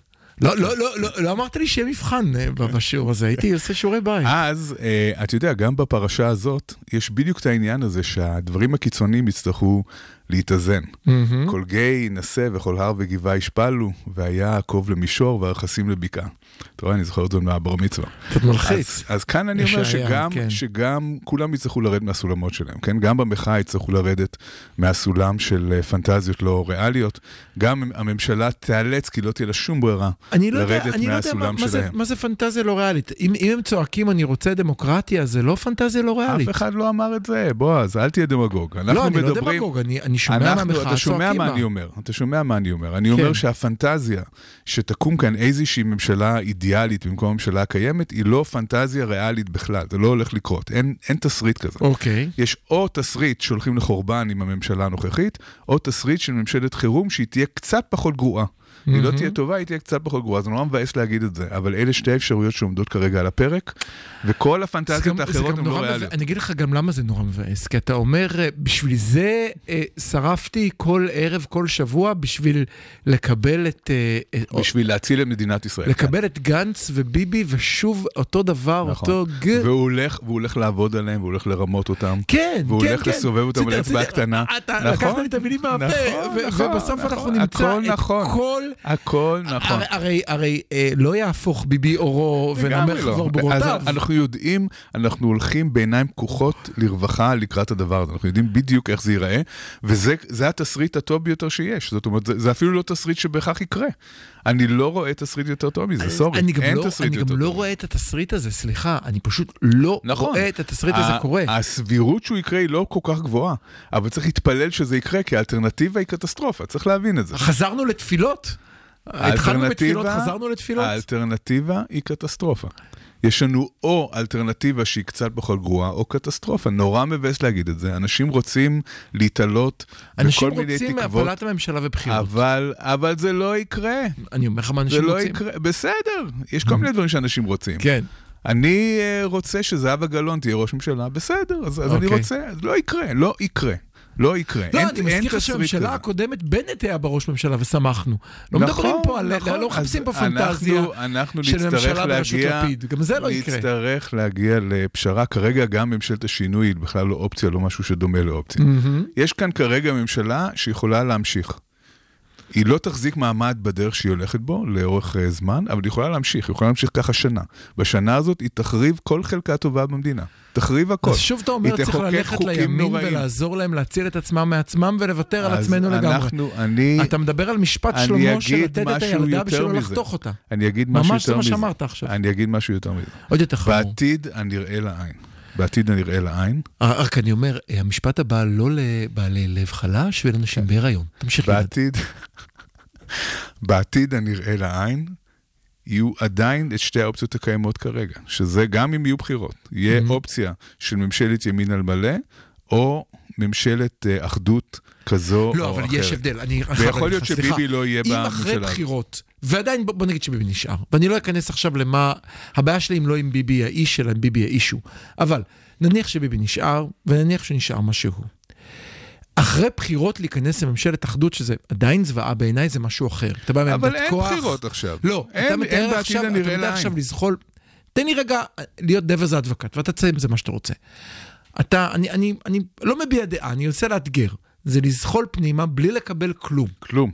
לא, לא, לא, לא, לא אמרת לי שיהיה מבחן ב- בשיעור הזה, הייתי עושה שיעורי בית. אז, אתה יודע, גם בפרשה הזאת, יש בדיוק את העניין הזה שהדברים הקיצוניים יצטרכו להתאזן. מהמם. כל גיא נשא וכל הר וגבעה ישפלו, והיה עקוב למישור והרכסים לבקעה. אתה רואה, אני זוכר את זה מהבר מצווה. קצת מלחיץ. אז, אז כאן אני אומר שגם, כן. שגם כולם יצטרכו לרדת מהסולמות שלהם, כן? גם במחאה יצטרכו לרדת מהסולם של אה, פנטזיות לא ריאליות. גם הממשלה תיאלץ, כי לא תהיה לה שום ברירה, אני לא יודע, לרדת אני לא יודע מה, מהסולם מה, זה, שלהם. מה זה פנטזיה לא ריאלית. אם, אם הם צועקים אני רוצה דמוקרטיה, זה לא פנטזיה לא ריאלית. אף אחד לא אמר את זה, בועז, אל תהיה דמגוג. אנחנו לא, אני לא מדברים... דמגוג, אני, אני שומע אנחנו, מהמחאה אתה שומע צועקים מה. אני אומר, אתה שומע מה אני אומר. אני כן. אומר שהפנטזיה שתקום כאן איזושהי ממשלה אידיאלית במקום הממשלה הקיימת, היא לא פנטזיה ריאלית בכלל, זה לא הולך לקרות, אין, אין תסריט כזה. אוקיי. יש או תסריט שהולכים לחורבן עם הממשלה הנוכחית, או תסריט של ממשלת חירום שהיא תהיה קצת פחות גרועה. היא לא תהיה טובה, היא תהיה קצת פחות גרועה, זה נורא מבאס להגיד את זה, אבל אלה שתי האפשרויות שעומדות כרגע על הפרק, וכל הפנטזיות האחרות הן לא. ריאליות. אני אגיד לך גם למה זה נורא מבאס, כי אתה אומר, אה, בשביל זה אה, שרפתי כל ערב, כל שבוע, בשביל לקבל את... אה, בשביל להציל את מדינת ישראל. לקבל את גנץ וביבי, ושוב אותו דבר, נכון. אותו ג... והוא הולך, והוא הולך לעבוד עליהם, והוא הולך לרמות אותם. כן, והוא כן, הולך כן. לסובב אותם על אצבע קטנה. אתה נכון, לקחת לי את המילים מהפה, נכון, נכון, ובסוף נכון. אנחנו נמצא את נכון. כל... הכל נכון. הרי, הרי, אה, לא יהפוך ביבי אורו ונמר לא. חזור בורותיו. אז אנחנו יודעים, אנחנו הולכים בעיניים פקוחות לרווחה לקראת הדבר הזה. אנחנו יודעים בדיוק איך זה ייראה, וזה זה התסריט הטוב ביותר שיש. זאת אומרת, זה, זה אפילו לא תסריט שבהכרח יקרה. אני לא רואה תסריט יותר טוב מזה, סורי. אני גם, אין לא, תסריט אני יותר גם לא טוב. רואה את התסריט הזה, סליחה, אני פשוט לא נכון. רואה את התסריט הזה קורה. הסבירות שהוא יקרה היא לא כל כך גבוהה, אבל צריך להתפלל שזה יקרה, כי האלטרנטיבה היא קטסטרופה, צריך להבין את זה. חזרנו לתפילות? התחלנו בתפילות, חזרנו לתפילות? האלטרנטיבה היא קטסטרופה. יש לנו או אלטרנטיבה שהיא קצת פחות גרועה, או קטסטרופה. נורא מבאס להגיד את זה. אנשים רוצים להתעלות אנשים בכל מיני רוצים תקוות, הפלת הממשלה ובחירות. אבל, אבל זה לא יקרה. אני אומר לך מה אנשים לא רוצים. יקרה. בסדר, יש כל מיני דברים שאנשים רוצים. כן. אני אה, רוצה שזהבה גלאון תהיה ראש ממשלה, בסדר, אז, אז אני אוקיי. רוצה, אז לא יקרה, לא יקרה. לא יקרה. לא, אין- אני מזכיר לך שהממשלה. הקודמת, בנט היה בראש ממשלה ושמחנו. לא נכון, מדברים פה על... נכון. לא מחפשים פה פנטזיה אנחנו, אנחנו של ממשלה בראשות לפיד. גם זה לא יקרה. נצטרך להגיע לפשרה. כרגע גם ממשלת השינוי היא בכלל לא אופציה, לא משהו שדומה לאופציה. מהמם. יש כאן כרגע ממשלה שיכולה להמשיך. היא לא תחזיק מעמד בדרך שהיא הולכת בו לאורך אה, זמן, אבל היא יכולה להמשיך, היא יכולה להמשיך ככה שנה. בשנה הזאת היא תחריב כל חלקה טובה במדינה. תחריב הכל. אז שוב אתה אומר, צריך ללכת לימין נוראים. ולעזור להם להציל את עצמם מעצמם ולוותר על עצמנו לגמרי. אנחנו, אני, אתה מדבר על משפט שלמה של לתת את הילדה יותר בשביל לא מזה. לחתוך אותה. אני אגיד משהו ממש זה יותר מה מזה. שאמרת עכשיו. אני אגיד משהו יותר מזה. עוד יותר חמור. בעתיד הנראה לעין. בעתיד הנראה לעין, רק אני אומר, אה, המשפט הבא לא לבעלי לב חלש ולאנשים בהיריון. תמשיך. בעתיד, בעתיד הנראה לעין, יהיו עדיין את שתי האופציות הקיימות כרגע, שזה גם אם יהיו בחירות. יהיה Mhm. אופציה של ממשלת ימין על מלא, או ממשלת אה, אחדות כזו או אחרת. לא, אבל יש הבדל. אני ויכול להיות סליחה. שביבי לא יהיה אם בממשלה אחרי הזאת. בחירות, ועדיין בוא, בוא נגיד שביבי נשאר, ואני לא אכנס עכשיו למה, הבעיה שלי אם לא עם ביבי האיש, אלא עם ביבי האישו. אבל נניח שביבי נשאר, ונניח שנשאר מה שהוא. אחרי בחירות להיכנס לממשלת אחדות, שזה עדיין זוועה בעיניי, זה משהו אחר. אתה בא אבל מעמדת אין כוח. בחירות עכשיו. לא, אין- אתה אין מתאר בעתיד עכשיו, אתה מתאר. עכשיו לזחול. תן לי רגע להיות דבז האדבקט, ואתה תצא עם זה מה שאתה רוצה. אתה, אני, אני, אני לא מביע דעה, אני רוצה לאתגר. זה לזחול פנימה בלי לקבל כלום. כלום.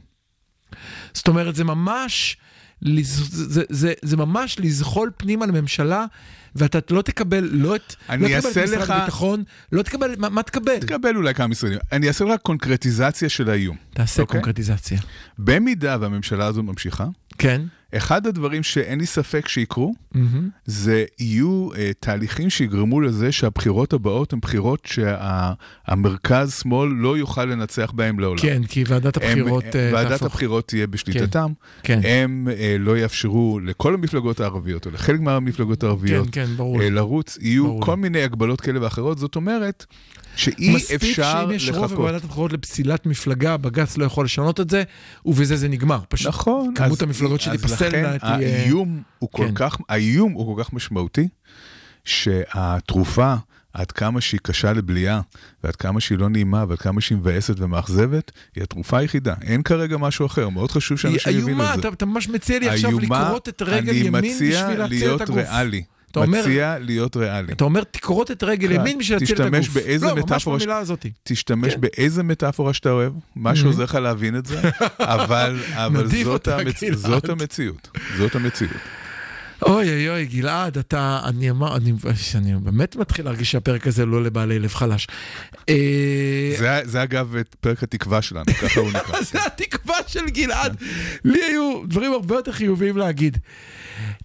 זאת אומרת, זה ממש זה, זה, זה ממש לזחול פנימה לממשלה, ואתה לא תקבל לא את, אני לא תקבל את משרד לך- הביטחון, לא תקבל, מה, מה תקבל? תקבל אולי כמה משרדים. אני אעשה לך קונקרטיזציה של האיום. תעשה אוקיי? קונקרטיזציה. במידה והממשלה הזו ממשיכה, כן. אחד הדברים שאין לי ספק שיקרו, מהמם. זה יהיו uh, תהליכים שיגרמו לזה שהבחירות הבאות הן בחירות שהמרכז שמאל לא יוכל לנצח בהן לעולם. כן, כי ועדת הם- הבחירות אה, ועדת תהפוך. הבחירות תהיה בשליטתם. כן. הם אה, לא יאפשרו לכל המפלגות הערביות, או לחלק מהמפלגות הערביות, כן, כן, ברור. אה, לרוץ. יהיו ברור. כל מיני הגבלות כאלה ואחרות. זאת אומרת, שאי מספיק אפשר שאם יש רוב לחכות. בוועדת הבחירות לפסילת מפלגה, בג"ץ לא יכול לשנות את זה, ובזה זה נגמר. פשוט נכון. כמות אז- המפלגות שתיפסלנה תהיה... האיום הוא כל כן. כך, האיום הוא כל כך משמעותי, שהתרופה, עד כמה שהיא קשה לבליעה, ועד כמה שהיא לא נעימה, ועד כמה שהיא מבאסת ומאכזבת, היא התרופה היחידה. אין כרגע משהו אחר, מאוד חשוב היא שאנשים יבינו איומה, את זה. אתה ממש מציע לי עכשיו לכרות את רגל אני ימין מציע בשביל להיות את הגוף. ריאלי. אתה אומר- מציע להיות ריאלי. אתה אומר, תכרות את רגל ימין בשביל להציל את הגוף. תשתמש באיזה לא, ממש במילה הזאת. תשתמש כן. באיזה מטאפורה שאתה אוהב, מה שעוזר לך להבין את זה, אבל, זאת, המציאות. זאת המציאות. אוי אוי אוי, גלעד, אתה, אני אמר, אני, אני באמת מתחיל להרגיש שהפרק הזה לא לבעלי לב חלש. אה, זה, זה אגב פרק התקווה שלנו, ככה הוא נקרא. זה התקווה של גלעד. לי היו דברים הרבה יותר חיוביים להגיד.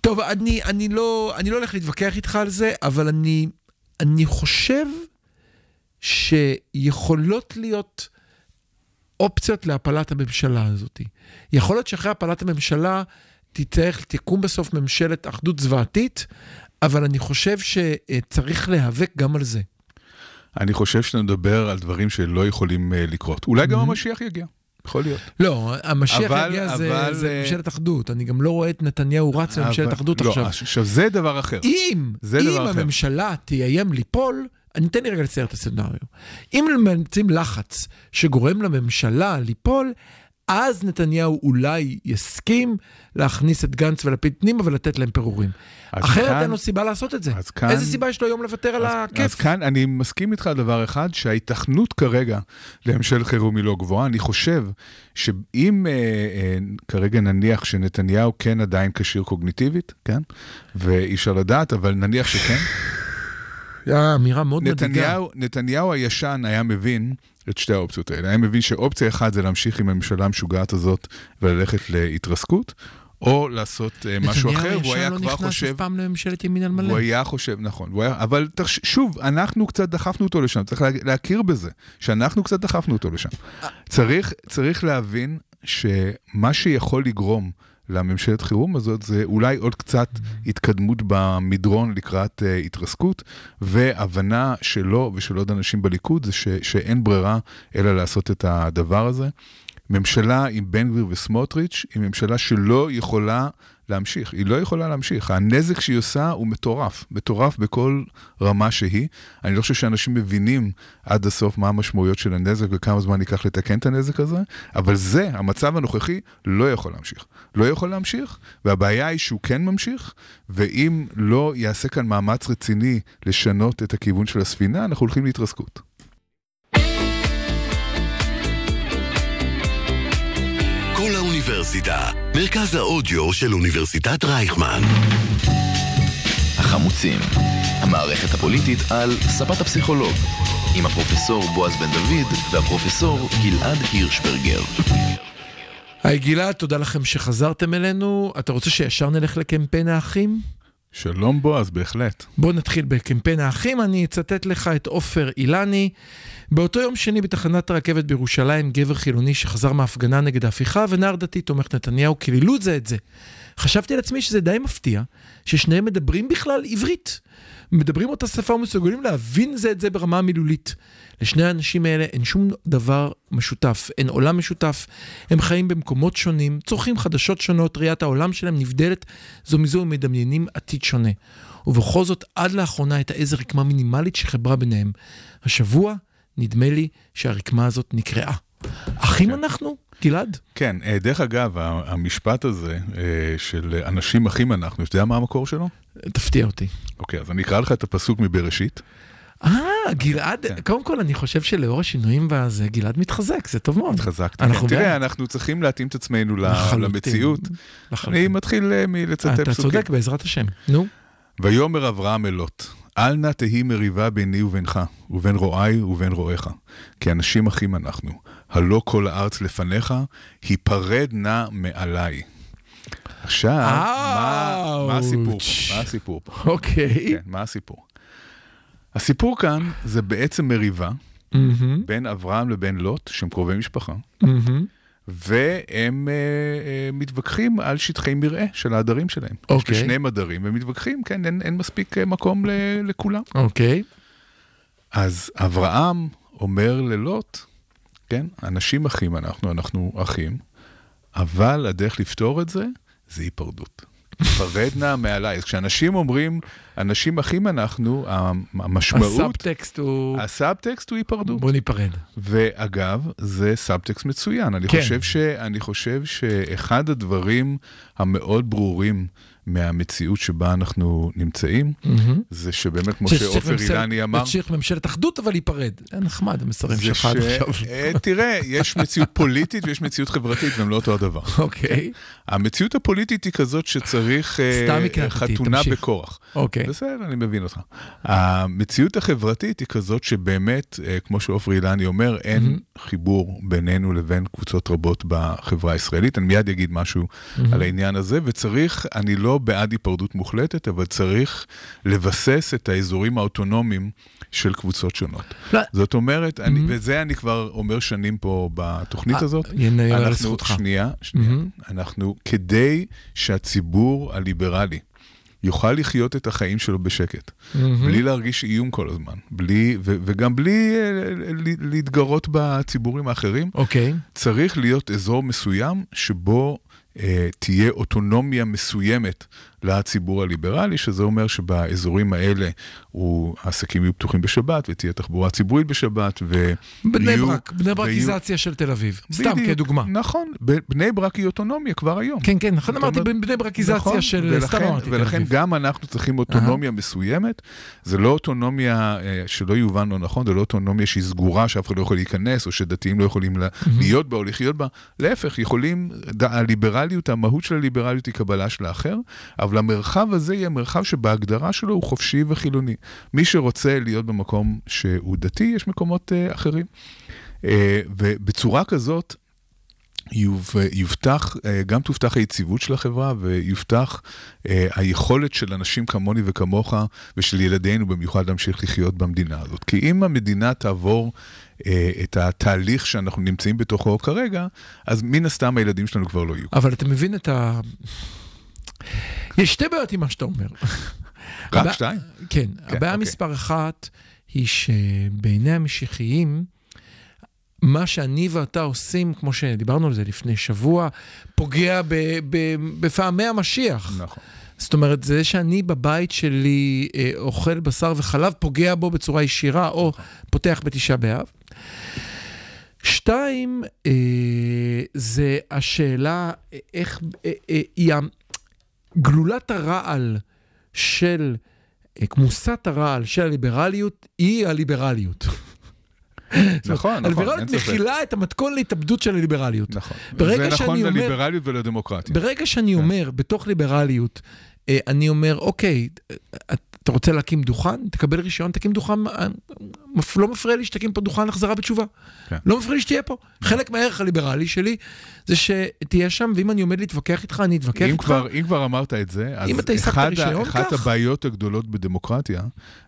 טוב, אני, אני, לא, אני לא הולך להתווכח איתך על זה, אבל אני, אני חושב שיכולות להיות אופציות להפלת הממשלה הזאת. יכול להיות שאחרי הפלת הממשלה תצטרך, תקום בסוף ממשלת אחדות זוועתית, אבל אני חושב שצריך להיאבק גם על זה. אני חושב שנדבר על דברים שלא יכולים אה, לקרות. אולי גם Mhm. המשיח יגיע, יכול להיות. לא, המשיח אבל- יגיע זה, אבל, זה ממשלת אחדות. אני גם לא רואה את נתניהו רץ לממשלת אבל- אחדות לא, עכשיו. עכשיו, זה דבר אחר. אם, זה אם דבר אחר. הממשלה תאיים ליפול, אני אתן לי רגע לצייר את הסצנריו. אם ממצים לחץ שגורם לממשלה ליפול, אז נתניהו אולי יסכים להכניס את גנץ ולפיד פנימה ולתת להם פירורים. אחרת כאן- אין לו סיבה לעשות את זה. אז כאן- איזה סיבה יש לו היום לוותר על אז, הכיף? אז כאן אני מסכים איתך על דבר אחד, שההיתכנות כרגע לממשלת חירום היא לא גבוהה. אני חושב שאם אה, אה, כרגע נניח שנתניהו כן עדיין כשיר קוגניטיבית, כן? ואי אפשר לדעת, אבל נניח שכן. אמירה מאוד מדאיגה. נתניהו, נתניהו הישן היה מבין את שתי האופציות האלה. היה מבין שאופציה אחת זה להמשיך עם הממשלה המשוגעת הזאת וללכת להתרסקות, או לעשות אה, משהו אחר, והוא היה נתניהו כבר הישן לא נכנס חושב... אף פעם לממשלת ימין על מלא. הוא היה חושב, נכון, הוא היה, אבל תחש, שוב, אנחנו קצת דחפנו אותו לשם, צריך לה, להכיר בזה, שאנחנו קצת דחפנו אותו לשם. צריך, צריך להבין שמה שיכול לגרום לממשלת חירום הזאת זה אולי עוד קצת התקדמות במדרון לקראת uh, התרסקות, והבנה שלו ושל עוד אנשים בליכוד זה ש, שאין ברירה אלא לעשות את הדבר הזה. ממשלה עם בן גביר וסמוטריץ' היא ממשלה שלא יכולה להמשיך, היא לא יכולה להמשיך. הנזק שהיא עושה הוא מטורף, מטורף בכל רמה שהיא. אני לא חושב שאנשים מבינים עד הסוף מה המשמעויות של הנזק וכמה זמן ייקח לתקן את הנזק הזה, אבל זה, המצב הנוכחי, לא יכול להמשיך. לא יכול להמשיך, והבעיה היא שהוא כן ממשיך, ואם לא יעשה כאן מאמץ רציני לשנות את הכיוון של הספינה, אנחנו הולכים להתרסקות. האוניברסיטה, מרכז האודיו של אוניברסיטת רייכמן. החמוצים, המערכת הפוליטית על ספת הפסיכולוג, עם הפרופסור בועז בן דוד והפרופסור גלעד הירשברגר. היי גלעד, תודה לכם שחזרתם אלינו. אתה רוצה שישר נלך לקמפיין האחים? שלום בועז, בהחלט. בואו נתחיל בקמפיין האחים, אני אצטט לך את עופר אילני. באותו יום שני בתחנת הרכבת בירושלים, גבר חילוני שחזר מהפגנה נגד ההפיכה ונער דתי תומך נתניהו קיללו זה את זה. חשבתי על עצמי שזה די מפתיע, ששניהם מדברים בכלל עברית. מדברים אותה שפה ומסוגלים להבין זה את זה ברמה המילולית. לשני האנשים האלה אין שום דבר משותף, אין עולם משותף, הם חיים במקומות שונים, צורכים חדשות שונות, ראיית העולם שלהם נבדלת זו מזו הם מדמיינים עתיד שונה. ובכל זאת, עד לאחרונה הייתה איזו רקמה מינימלית שחיברה ביניהם. השבוע, נדמה לי שהרקמה הזאת נקרעה. אחים אנחנו, גלעד? כן, אה, דרך אגב, המשפט הזה אה, של אנשים אחים אנחנו, אתה יודע מה המקור שלו? תפתיע אותי. אוקיי, אז אני אקרא לך את הפסוק מבראשית. אה, גלעד, כן. קודם כל אני חושב שלאור השינויים בזה, גלעד מתחזק, זה טוב מאוד. התחזקתי. אנחנו כן. תראה, בעד. אנחנו צריכים להתאים את עצמנו לחלוטין. למציאות. לחלוטין. אני מתחיל אה, מלצטט אתה פסוקים. צודק, בעזרת השם. נו. ויאמר אברהם אל לוט, אל נא תהי מריבה ביני ובינך, ובין רועי ובין רועיך, כי אנשים אחים אנחנו, הלא כל הארץ לפניך, היפרד נא מעליי. עכשיו, מה, מה הסיפור. פה? מה הסיפור פה? אוקיי. כן, מה הסיפור? הסיפור כאן זה בעצם מריבה בין אברהם לבין לוט, שהם קרובי משפחה. והם אה, אה, מתווכחים על שטחי מרעה של העדרים שלהם. אוקיי. יש לי שני מדרים, והם מתווכחים, כן, אין, אין מספיק אה, מקום ל, לכולם. אוקיי. אז אברהם אומר ללוט, כן, אנשים אחים אנחנו, אנחנו אחים, אבל הדרך לפתור את זה, זה היפרדות. היפרד נא מעליי. אז כשאנשים אומרים, אנשים אחים אנחנו, המשמעות, הסאבטקסט הוא... הסאבטקסט הוא היפרדות. בוא ניפרד. ואגב, זה סאבטקסט מצוין. אני, כן. חושב ש, אני חושב שאחד הדברים המאוד ברורים מהמציאות שבה אנחנו נמצאים, מהמם. זה שבאמת, כמו שעופר אילני אמר, צריך ממשלת אחדות, אבל ייפרד. זה נחמד, המסרים שלך עד עכשיו. אה, תראה, יש מציאות פוליטית ויש מציאות חברתית, והם לא אותו הדבר. אוקיי. המציאות הפוליטית היא כזאת שצריך אה, חתונה. בכורח. אוקיי. בסדר, אני מבין אותך. המציאות החברתית היא כזאת שבאמת, אה, כמו שעופר אילני אומר, אין חיבור בינינו לבין קבוצות רבות בחברה הישראלית. אני מיד אגיד משהו על העניין הזה, וצריך, אני לא בעד היפרדות מוחלטת, אבל צריך לבסס את האזורים האוטונומיים של קבוצות שונות. לא. זאת אומרת, אני, וזה אני כבר אומר שנים פה בתוכנית אה, הזאת. ינהל על אנחנו, זכותך. שנייה, שנייה. אנחנו, כדי שהציבור הליברלי יוכל לחיות את החיים שלו בשקט, בלי להרגיש איום כל הזמן, בלי, ו, וגם בלי אה, ל- להתגרות בציבורים האחרים, אוקיי. צריך להיות אזור מסוים שבו תהיה אוטונומיה מסוימת לציבור הליברלי, שזה אומר שבאזורים האלה הוא, העסקים יהיו פתוחים בשבת, ותהיה תחבורה ציבורית בשבת, ויהיו... בני ברק, בני ויהיו- ברקיזציה של תל אביב. סתם כדוגמה. נכון, בני ברק היא אוטונומיה כבר היום. כן, כן, נכון אמרתי אומרת- בני ברקיזציה נכון, של... סתם אמרתי ולכן. גם אנחנו צריכים אוטונומיה מסוימת. זה לא אוטונומיה, אה, שלא יובן לא נכון, זה לא אוטונומיה שהיא סגורה, שאף אחד לא יכול להיכנס, או שדתיים לא יכולים לה- להיות בה או לחיות בה. להפך, יכולים, הליברליות, המהות של הליברליות היא קבלה של האחר, אבל המרחב הזה יהיה מרחב שבהגדרה שלו הוא חופשי וחילוני. מי שרוצה להיות במקום שהוא דתי, יש מקומות אה, אחרים. אה, ובצורה כזאת, יוב, יובטח, אה, גם תובטח היציבות של החברה ויובטח אה, היכולת של אנשים כמוני וכמוך ושל ילדינו במיוחד להמשיך לחיות במדינה הזאת. כי אם המדינה תעבור אה, את התהליך שאנחנו נמצאים בתוכו כרגע, אז מן הסתם הילדים שלנו כבר לא יהיו. אבל אתה מבין את ה... יש שתי בעיות עם מה שאתה אומר. רק הבע- שתיים? כן, כן, הבעיה אוקיי. מספר אחת היא שבעיני המשיחיים, מה שאני ואתה עושים, כמו שדיברנו על זה לפני שבוע, פוגע ב- ב- בפעמי המשיח. נכון. זאת אומרת, זה שאני בבית שלי אה, אוכל בשר וחלב, פוגע בו בצורה ישירה, או פותח בתשעה באב. שתיים, אה, זה השאלה אה, איך, אה, אה, היא ה- גלולת הרעל של, אה, כמוסת הרעל של הליברליות, היא הליברליות. נכון, נכון, הליברליות. מכילה את המתכון להתאבדות של הליברליות. נכון. זה נכון לליברליות ולדמוקרטיה. ברגע שאני אומר, בתוך ליברליות, אה, אני אומר, אוקיי, אה, אתה רוצה להקים דוכן? תקבל רישיון, תקים דוכן, לא מפריע לי שתקים פה דוכן החזרה בתשובה. כן. לא מפריע לי שתהיה פה. חלק מהערך הליברלי שלי זה שתהיה שם, ואם אני עומד להתווכח איתך, אני אתווכח אם איתך. כבר, אם כבר אמרת את זה, אז אם אתה השגת אחד, רישיון, אחת קח. הבעיות הגדולות בדמוקרטיה,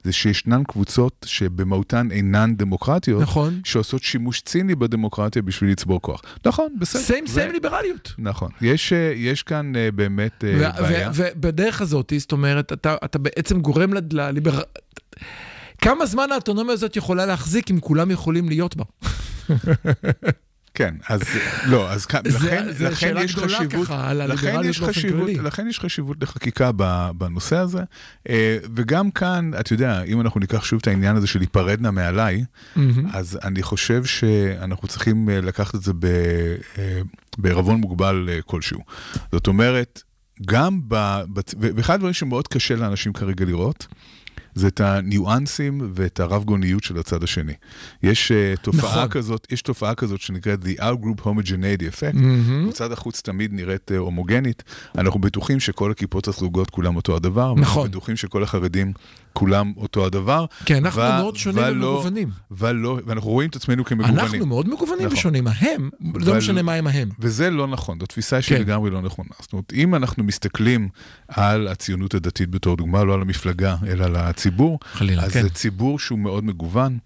זה שישנן קבוצות שבמהותן אינן דמוקרטיות, נכון. שעושות שימוש ציני בדמוקרטיה בשביל לצבור כוח. נכון, בסדר. סיים סיים ליברליות. נכון. יש, אה, יש כאן אה, באמת אה, ו- בעיה. ו- ובדרך הזאת, זאת אומרת, אתה, אתה בעצם גורם לד- לליבר... כמה זמן האוטונומיה הזאת יכולה להחזיק אם כולם יכולים להיות בה? כן, אז לא, אז זה- לכן, זה לכן שאלה יש חשיבות, ככה, לכן יש חשיבות. לכן יש חשיבות לחקיקה בנושא הזה, אה, וגם כאן, אתה יודע, אם אנחנו ניקח שוב את העניין הזה של להיפרדנה מעליי, אז אני חושב שאנחנו צריכים אה, לקחת את זה אה, בערבון מוגבל כלשהו. זאת אומרת, גם ב... ב- ואחד הדברים שמאוד קשה לאנשים כרגע לראות, זה את הניואנסים ואת הרב גוניות של הצד השני. יש uh, תופעה נכון. כזאת, יש תופעה כזאת שנקראת The Out-Group Homogeneity Effect. מהמם. קבוצת החוץ תמיד נראית uh, הומוגנית. אנחנו בטוחים שכל הכיפות הסרוגות כולם אותו הדבר. נכון. אנחנו בטוחים שכל החרדים כולם אותו הדבר. כן, אנחנו ו- מאוד שונים ולא- ומגוונים. ולא, ואנחנו רואים את עצמנו כמגוונים. אנחנו מאוד מגוונים נכון. ושונים. ההם, לא אבל- משנה מה הם ההם. וזה לא נכון, זו תפיסה שהיא כן. לגמרי לא נכונה. זאת אומרת, אם אנחנו מסתכלים על הציונות הדתית בתור דוגמה, לא על המפלגה, אלא על הציבור, חלילה, אז כן. זה ציבור שהוא מאוד מגוון.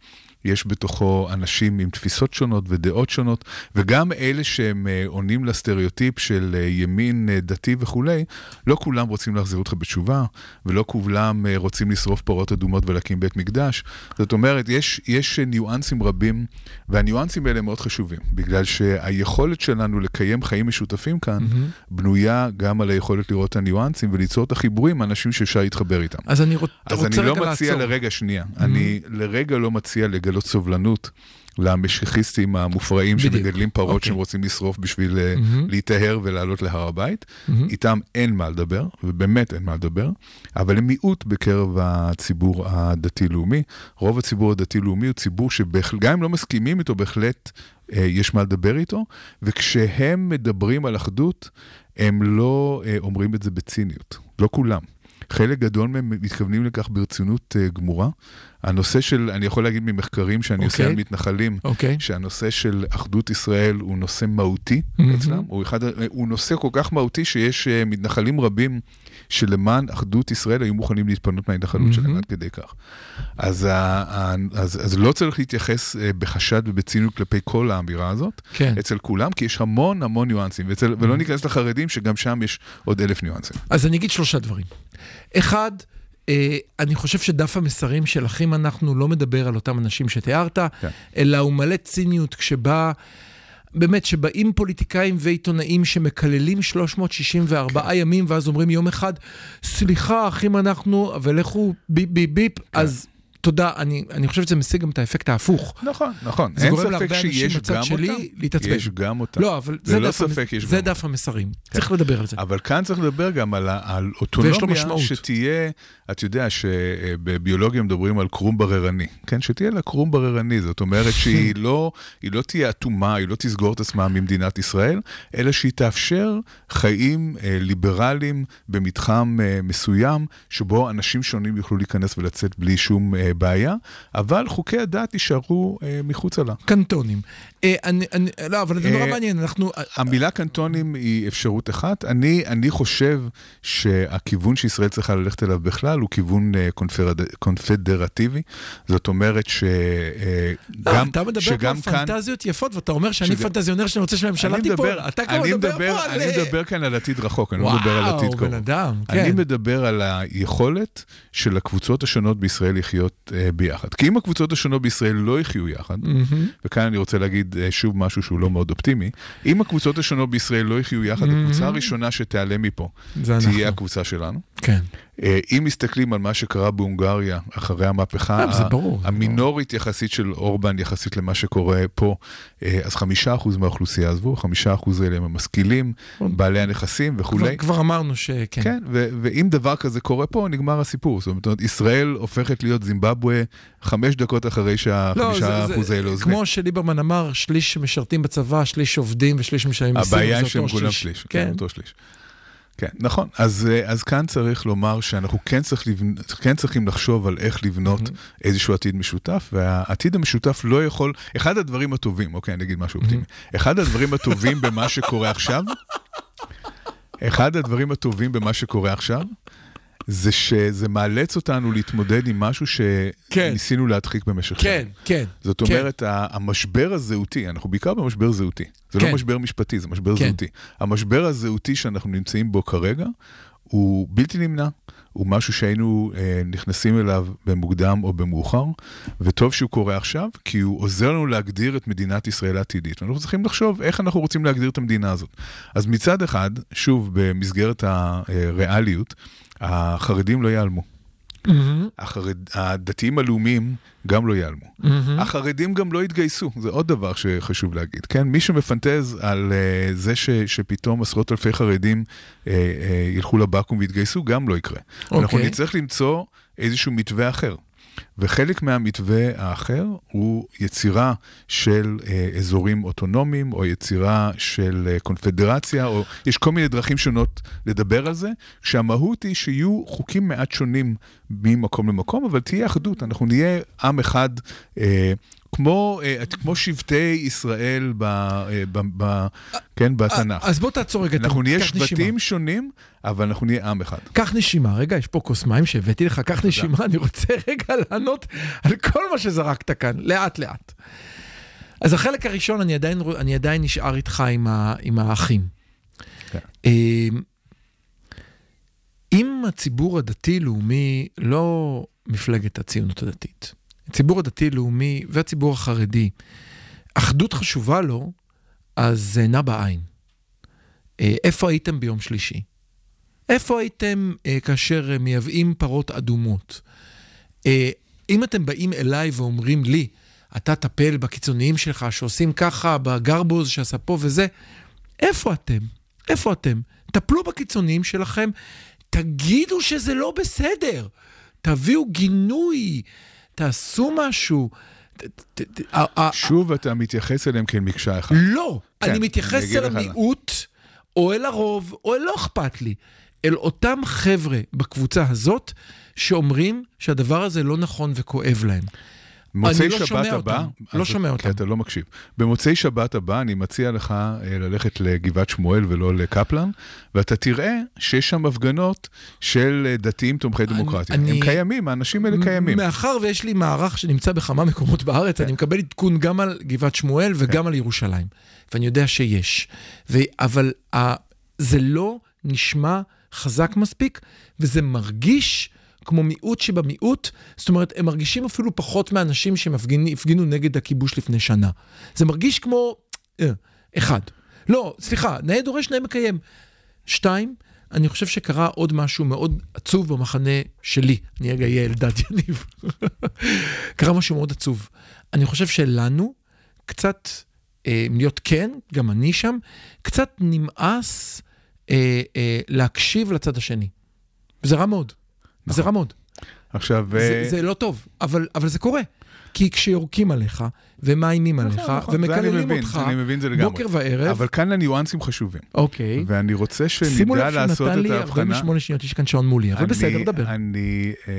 יש בתוכו אנשים עם תפיסות שונות ודעות שונות, וגם אלה שהם אה, עונים לסטריאוטיפ של אה, ימין אה, דתי וכולי, לא כולם רוצים להחזיר אותך בתשובה, ולא כולם רוצים לשרוף פרות אדומות ולהקים בית מקדש. זאת אומרת, יש, יש ניואנסים רבים, והניואנסים האלה מאוד חשובים, בגלל שהיכולת שלנו לקיים חיים משותפים כאן, בנויה גם על היכולת לראות את הניואנסים וליצור את החיבורים אנשים שאפשר להתחבר איתם. אז אני רוצ- אז רוצה אני לא מציע לעצור. Mm-hmm. לרגע, שנייה, אני לרגע לא מציע לגלות סובלנות למשיחיסטים המופרעים בדיוק. שמגדלים פרות אוקיי. שהם רוצים לשרוף בשביל מהמם. להיטהר ולעלות להר הבית. מהמם. איתם אין מה לדבר, ובאמת אין מה לדבר, אבל הם מיעוט בקרב הציבור הדתי-לאומי. רוב הציבור הדתי-לאומי הוא ציבור שגם אם לא מסכימים איתו, בהחלט אה, יש מה לדבר איתו, וכשהם מדברים על אחדות, הם לא אה, אומרים את זה בציניות, לא כולם. חלק גדול מהם מתכוונים לכך ברצינות אה, גמורה. הנושא של, אני יכול להגיד ממחקרים שאני עושה אוקיי. על מתנחלים, אוקיי. שהנושא של אחדות ישראל הוא נושא מהותי מהמם. אצלם, הוא, אחד, הוא נושא כל כך מהותי שיש אה, מתנחלים רבים שלמען אחדות ישראל היו מוכנים להתפנות מההתנחלות שלהם מהמם. עד כדי כך. אז, ה, ה, אז, אז לא צריך להתייחס אה, בחשד ובציניות כלפי כל האמירה הזאת, כן. אצל כולם, כי יש המון המון ניואנסים, ואצל, ולא ניכנס לחרדים שגם שם יש עוד אלף ניואנסים. אז אני אגיד שלושה דברים. אחד, אני חושב שדף המסרים של אחים אנחנו לא מדבר על אותם אנשים שתיארת, כן. אלא הוא מלא ציניות כשבא... באמת, שבאים פוליטיקאים ועיתונאים שמקללים 364 כן. ימים, ואז אומרים יום אחד, סליחה, אחים אנחנו, ולכו ביפ ביפ ביפ, כן. אז תודה, אני, אני חושב שזה משיג גם את האפקט ההפוך. נכון, נכון. זה גורם להרבה אנשים בצד שלי. להתעצבן. יש גם אותם. לא, אבל זה לא דף, ספק, יש זה דף המסרים. צריך לדבר על זה. אבל כאן צריך לדבר גם על, על אוטונומיה. שתהיה, את יודע שבביולוגיה מדברים על קרום בררני, כן? שתהיה לה קרום בררני, זאת אומרת שהיא לא, היא לא תהיה אטומה, היא לא תסגור את עצמה ממדינת ישראל, אלא שהיא תאפשר חיים אה, ליברליים במתחם אה, מסוים, שבו אנשים שונים יוכלו להיכנס ולצאת בלי שום אה, בעיה, אבל חוקי הדת יישארו אה, מחוצה לה. קנטונים. אה, אני, אני, לא, אבל זה נורא אה, מעניין, אנחנו... המילה קנטונים היא אפשרות אחת. אני, אני חושב שהכיוון שישראל צריכה ללכת אליו בכלל הוא כיוון אה, קונפרד, קונפדרטיבי. זאת אומרת שגם אה, אתה מדבר פה על כאן... פנטזיות יפות, ואתה אומר שאני פנטזיונר שאני רוצה שהממשלה אני תיפול. אתה כבר אני מדבר מדבר, פה על... אני מדבר כאן על עתיד רחוק, אני לא וואו, מדבר על עתיד קרוב. בן אדם, אני כן. מדבר על היכולת של הקבוצות השונות בישראל לחיות אה, ביחד. כי אם הקבוצות השונות בישראל לא יחיו יחד, מהמם. וכאן אני רוצה להגיד אה, שוב משהו שהוא לא מאוד אופטימי, אם הקבוצות השונות בישראל לא יחיו יחד, הקבוצה הראשונה שתיעלם מפה זה אנחנו. תהיה הקבוצה שלנו. כן. אה, אם מסתכלים על מה שקרה בהונגריה אחרי המהפכה לא, זה המינורית יחסית של אורבן יחסית למה שקורה פה, אה, אז חמישה אחוז מהאוכלוסייה עזבו, חמישה אחוז האלה הם המשכילים, בעלי הנכסים וכולי. כבר אמרנו שכן. כן, ו- ואם דבר כזה קורה פה, נגמר הסיפור. זאת אומרת, ישראל הופכת להיות זימבבואה חמש דקות אחרי לא, שהחמישה זה, אחוז האלה עוזבים. כמו שליברמן אמר, שליש משרתים בצבא, שליש עובדים ושליש משלמים מיסים. הבעיה היא שהם כולם שליש, כן, כן. אותו שליש. כן, נכון. אז, אה, אז כאן צריך לומר שאנחנו כן, צריך לבנ... כן צריכים לחשוב על איך לבנות איזשהו עתיד משותף, והעתיד המשותף לא יכול... אחד הדברים הטובים, אוקיי, אני אגיד משהו אופטימי. אחד הדברים הטובים במה שקורה עכשיו, אחד הדברים הטובים במה שקורה עכשיו, זה שזה מאלץ אותנו להתמודד עם משהו כן. שניסינו להדחיק במשך כן, שנים. כן. זאת כן. אומרת, ה- המשבר הזהותי, אנחנו בעיקר במשבר זהותי. זה כן. לא משבר משפטי, זה משבר כן. זהותי. המשבר הזהותי שאנחנו נמצאים בו כרגע, הוא בלתי נמנע. הוא משהו שהיינו אה, נכנסים אליו במוקדם או במאוחר, וטוב שהוא קורה עכשיו, כי הוא עוזר לנו להגדיר את מדינת ישראל העתידית. אנחנו צריכים לחשוב איך אנחנו רוצים להגדיר את המדינה הזאת. אז מצד אחד, שוב, במסגרת הריאליות, החרדים לא ייעלמו. מהמם, החרד... הדתיים הלאומיים גם לא ייעלמו. מהמם. החרדים גם לא יתגייסו, זה עוד דבר שחשוב להגיד. כן, מי שמפנטז על uh, זה ש, שפתאום עשרות אלפי חרדים uh, uh, ילכו לבקו"ם ויתגייסו, גם לא יקרה. אנחנו אוקיי. נצטרך למצוא איזשהו מתווה אחר. וחלק מהמתווה האחר הוא יצירה של אה, אזורים אוטונומיים, או יצירה של אה, קונפדרציה, או יש כל מיני דרכים שונות לדבר על זה, שהמהות היא שיהיו חוקים מעט שונים ממקום למקום, אבל תהיה אחדות, אנחנו נהיה עם אחד. אה, כמו, אה, כמו שבטי ישראל ב, אה, ב, ב, כן, בתנ"ך. אז בוא תעצור רגע, אנחנו נהיה. שבטים שונים, אבל אנחנו נהיה עם אחד. קח נשימה, רגע, יש פה כוס מים שהבאתי לך, קח נשימה, אני רוצה רגע לענות על כל מה שזרקת כאן, לאט לאט. אז החלק הראשון, אני עדיין, אני עדיין נשאר איתך עם, ה, עם האחים. כן. אה, אם הציבור הדתי-לאומי, לא מפלגת הציונות הדתית, הציבור הדתי-לאומי והציבור החרדי, אחדות חשובה לו, אז זה אינה בעין. אה, איפה הייתם ביום שלישי? איפה הייתם אה, כאשר אה, מייבאים פרות אדומות? אה, אם אתם באים אליי ואומרים לי, אתה טפל בקיצוניים שלך שעושים ככה, בגרבוז שעשה פה וזה, איפה אתם? איפה אתם? טפלו בקיצוניים שלכם, תגידו שזה לא בסדר, תביאו גינוי, תעשו משהו. שוב אתה מתייחס אליהם כאל מקשה אחת. לא, כן, אני מתייחס אל המיעוט, או אל הרוב, או אל לא אכפת לי. אל אותם חבר'ה בקבוצה הזאת, שאומרים שהדבר הזה לא נכון וכואב להם. במוצאי לא שבת הבא, אותם, לא שומע כי אותם. אתה לא מקשיב. במוצאי שבת הבא אני מציע לך אה, ללכת לגבעת שמואל ולא לקפלן, ואתה תראה שיש שם הפגנות של אה, דתיים תומכי דמוקרטיה. אני- הם קיימים, האנשים האלה קיימים. מאחר ויש לי מערך שנמצא בכמה מקומות בארץ, אני מקבל עדכון גם על גבעת שמואל וגם על ירושלים. ואני יודע שיש. ו... אבל ה... זה לא נשמע חזק מספיק, וזה מרגיש כמו מיעוט שבמיעוט. זאת אומרת, הם מרגישים אפילו פחות מאנשים שהפגינו נגד הכיבוש לפני שנה. זה מרגיש כמו... אה, אחד. לא, סליחה, נאה דורש נאה מקיים. שתיים, אני חושב שקרה עוד משהו מאוד עצוב במחנה שלי. אני רגע אהיה אלדד יניב. קרה משהו מאוד עצוב. אני חושב שלנו קצת, אה, להיות כן, גם אני שם, קצת נמאס אה, אה, להקשיב לצד השני. וזה רע מאוד. זה רע מאוד. עכשיו, זה, אה, זה לא טוב, אבל, אבל זה קורה. כי כשיורקים עליך, ומאיימים עליך, נכון, נכון, זה אני ומקללים מבין, אותך, אני מבין זה לגמרי. בוקר וערב, אבל כאן הניואנסים חשובים. אוקיי. ואני רוצה שימו שנדע לב לעשות שנתן את לי ההבחנה. 48 שניות, יש כאן שעון מולי, אבל אני- בסדר, דבר. אני אה,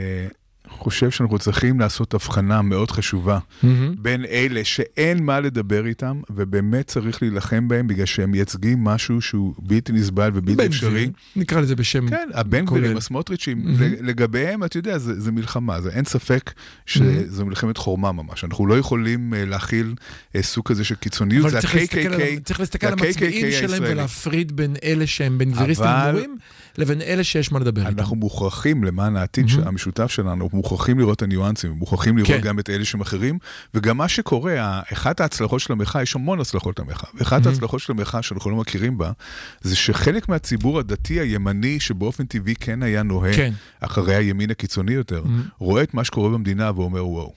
חושב שאנחנו צריכים לעשות הבחנה מאוד חשובה מהמם. בין אלה שאין מה לדבר איתם, ובאמת צריך להילחם בהם בגלל שהם מייצגים משהו שהוא בלתי נסבל ובלתי אפשרי. נקרא לזה בשם כן, הבן. גבירים, הסמוטריצ'ים, מהמם. לגביהם, אתה יודע, זה, זה מלחמה, זה אין ספק שזו מלחמת חורמה ממש. אנחנו לא יכולים אה, להכיל אה, סוג כזה של קיצוניות, זה ה-KKK, צריך להסתכל על המצביעים שלהם. ולהפריד בין אלה שהם בן גביריסטים אבל- גמורים, לבין אלה שיש מה לדבר איתם. אנחנו מוכרחים, למען העתיד של- המשותף שלנו, מוכרחים לראות את הניואנסים, מוכרחים לראות כן. גם את אלה שהם אחרים, וגם מה שקורה, אחת ההצלחות של המחאה, יש המון הצלחות למחאה, ואחת ההצלחות של המחאה שאנחנו לא מכירים בה, זה שחלק מהציבור הדתי הימני, שבאופן טבעי כן היה נוהג כן. אחרי הימין הקיצוני יותר, רואה את מה שקורה במדינה ואומר, וואו,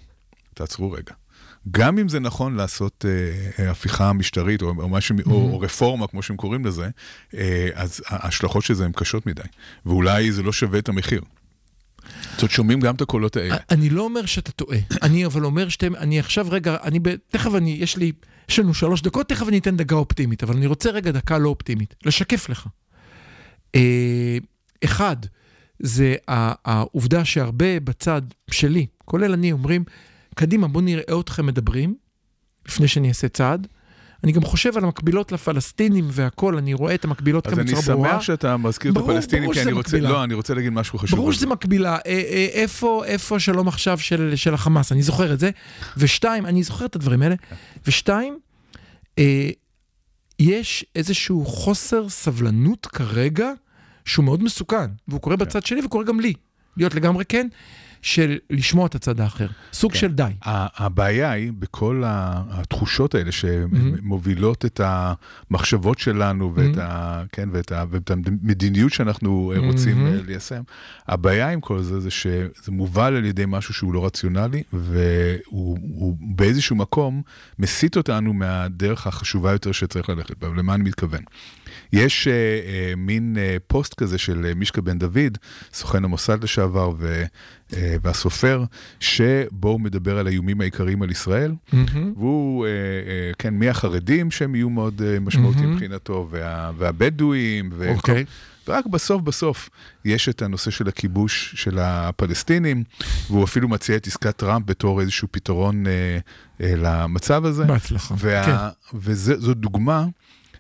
תעצרו רגע. גם אם זה נכון לעשות אה, אה, הפיכה משטרית, או, או, משהו, או, או רפורמה, כמו שהם קוראים לזה, אה, אז ההשלכות של זה הן קשות מדי, ואולי זה לא שווה את המחיר. זאת אומרת, שומעים גם את הקולות האלה. אני לא אומר שאתה טועה, אני אבל אומר שאתם, אני עכשיו רגע, אני ב... תכף אני, יש לי, יש לנו שלוש דקות, תכף אני אתן דקה אופטימית, אבל אני רוצה רגע דקה לא אופטימית, לשקף לך. אה, אחד, זה העובדה שהרבה בצד שלי, כולל אני, אומרים, קדימה, בואו נראה אתכם מדברים, לפני שאני אעשה צעד. אני גם חושב על המקבילות לפלסטינים והכול, אני רואה את המקבילות אז כאן אני בצורה ברורה. שמח שאתה מזכיר את הפלסטינים, ברור כי אני רוצה, מקבילה. לא, אני רוצה להגיד משהו חשוב. ברור שזה מקבילה, אה, אה, איפה, איפה שלום עכשיו של, של החמאס, אני זוכר את זה. ושתיים, אני זוכר את הדברים האלה. ושתיים, אה, יש איזשהו חוסר סבלנות כרגע, שהוא מאוד מסוכן, והוא קורה בצד שלי וקורה גם לי, להיות לגמרי כן, של לשמוע את הצד האחר. סוג של די. הבעיה היא בכל התחושות האלה שמובילות את המחשבות שלנו ואת, ה, כן, ואת, ה, ואת המדיניות שאנחנו אה, רוצים אה, ליישם. הבעיה עם כל זה זה שזה מובל על ידי משהו שהוא לא רציונלי והוא הוא באיזשהו מקום מסיט אותנו מהדרך החשובה יותר שצריך ללכת בה. למה אני מתכוון? יש אה, אה, מין אה, פוסט כזה של אה, מישקה בן דוד, סוכן המוסד לשעבר ו, אה, והסופר, שבו הוא מדבר על האיומים העיקריים על ישראל, מהמם. והוא, אה, אה, כן, מהחרדים שהם יהיו מאוד אה, משמעותיים מהמם. מבחינתו, וה, והבדואים, וכל- אוקיי. ורק בסוף בסוף יש את הנושא של הכיבוש של הפלסטינים, והוא אפילו מציע את עסקת טראמפ בתור איזשהו פתרון אה, אה, למצב הזה. בהצלחה. וה, כן. וזו דוגמה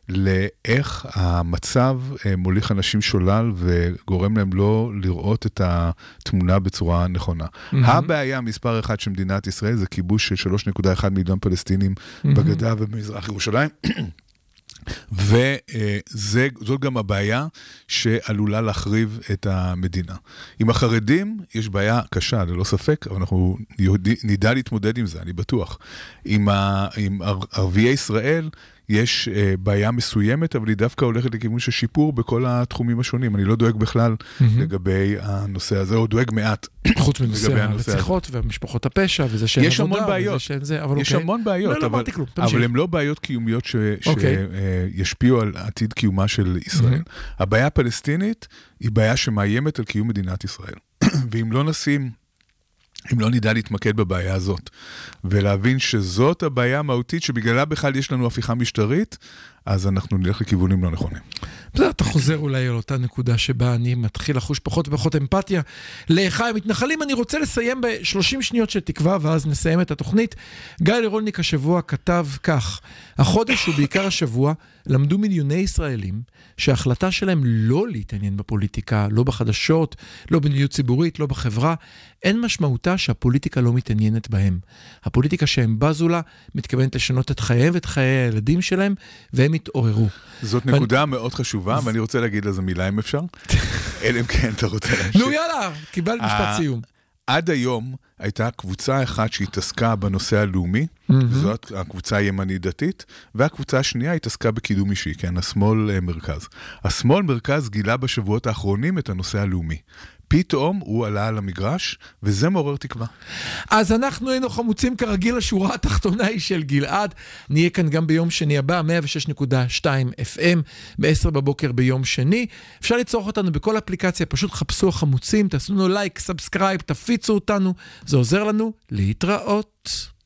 לאיך המצב אה, מוליך אנשים שולל וגורם להם לא לראות את התמונה בצורה נכונה. מהמם. הבעיה מספר אחת של מדינת ישראל זה כיבוש של 3.1 מיליון פלסטינים בגדה ובמזרח ירושלים. וזאת גם הבעיה שעלולה להחריב את המדינה. עם החרדים יש בעיה קשה, ללא ספק, אבל אנחנו יהודי, נדע להתמודד עם זה, אני בטוח. עם, ה, עם ער- ערביי ישראל יש אה, בעיה מסוימת, אבל היא דווקא הולכת לכיוון של שיפור בכל התחומים השונים. אני לא דואג בכלל לגבי הנושא הזה, או דואג מעט. חוץ מנושא. הרציחות ומשפחות הפשע וזה שאין עבודה. המון בעיות. וזה שאין זה, אבל יש אוקיי. המון בעיות, לא, לא אבל, אמרתי כלום. אבל הן לא בעיות קיומיות ש, אוקיי. שישפיעו על עתיד קיומה של ישראל. הבעיה הפלסטינית היא בעיה שמאיימת על קיום מדינת ישראל. ואם לא נשים, אם לא נדע להתמקד בבעיה הזאת, ולהבין שזאת הבעיה המהותית שבגללה בכלל יש לנו הפיכה משטרית, אז אנחנו נלך לכיוונים לא נכונים. בסדר, אתה חוזר אולי על אותה נקודה שבה אני מתחיל לחוש פחות ופחות אמפתיה לאחיי המתנחלים. אני רוצה לסיים ב-30 שניות של תקווה, ואז נסיים את התוכנית. גיא לירולניק השבוע כתב כך: החודש ובעיקר השבוע למדו מיליוני ישראלים שההחלטה שלהם לא להתעניין בפוליטיקה, לא בחדשות, לא במדיניות ציבורית, לא בחברה, אין משמעותה שהפוליטיקה לא מתעניינת בהם. הפוליטיקה שהם בזו לה מתכוונת לשנות את חייהם ואת חיי הילדים שלהם, והם יתעוררו. זאת ואני- נקודה מאוד חשובה, ואני רוצה להגיד לזה מילה אם אפשר, אלא אם כן אתה רוצה להמשיך. נו יאללה, קיבל משפט סיום. עד היום הייתה קבוצה אחת שהתעסקה בנושא הלאומי, זאת הקבוצה הימנית דתית, והקבוצה השנייה התעסקה בקידום אישי, כן, השמאל אה, מרכז. השמאל מרכז גילה בשבועות האחרונים את הנושא הלאומי. פתאום הוא עלה על המגרש, וזה מעורר תקווה. אז אנחנו היינו חמוצים כרגיל, השורה התחתונה היא של גלעד. נהיה כאן גם ביום שני הבא, 106.2 FM, ב-10 בבוקר ביום שני. אפשר לצרוך אותנו בכל אפליקציה, פשוט חפשו החמוצים, תעשו לנו לייק, subscribe, תפיצו אותנו, זה עוזר לנו להתראות.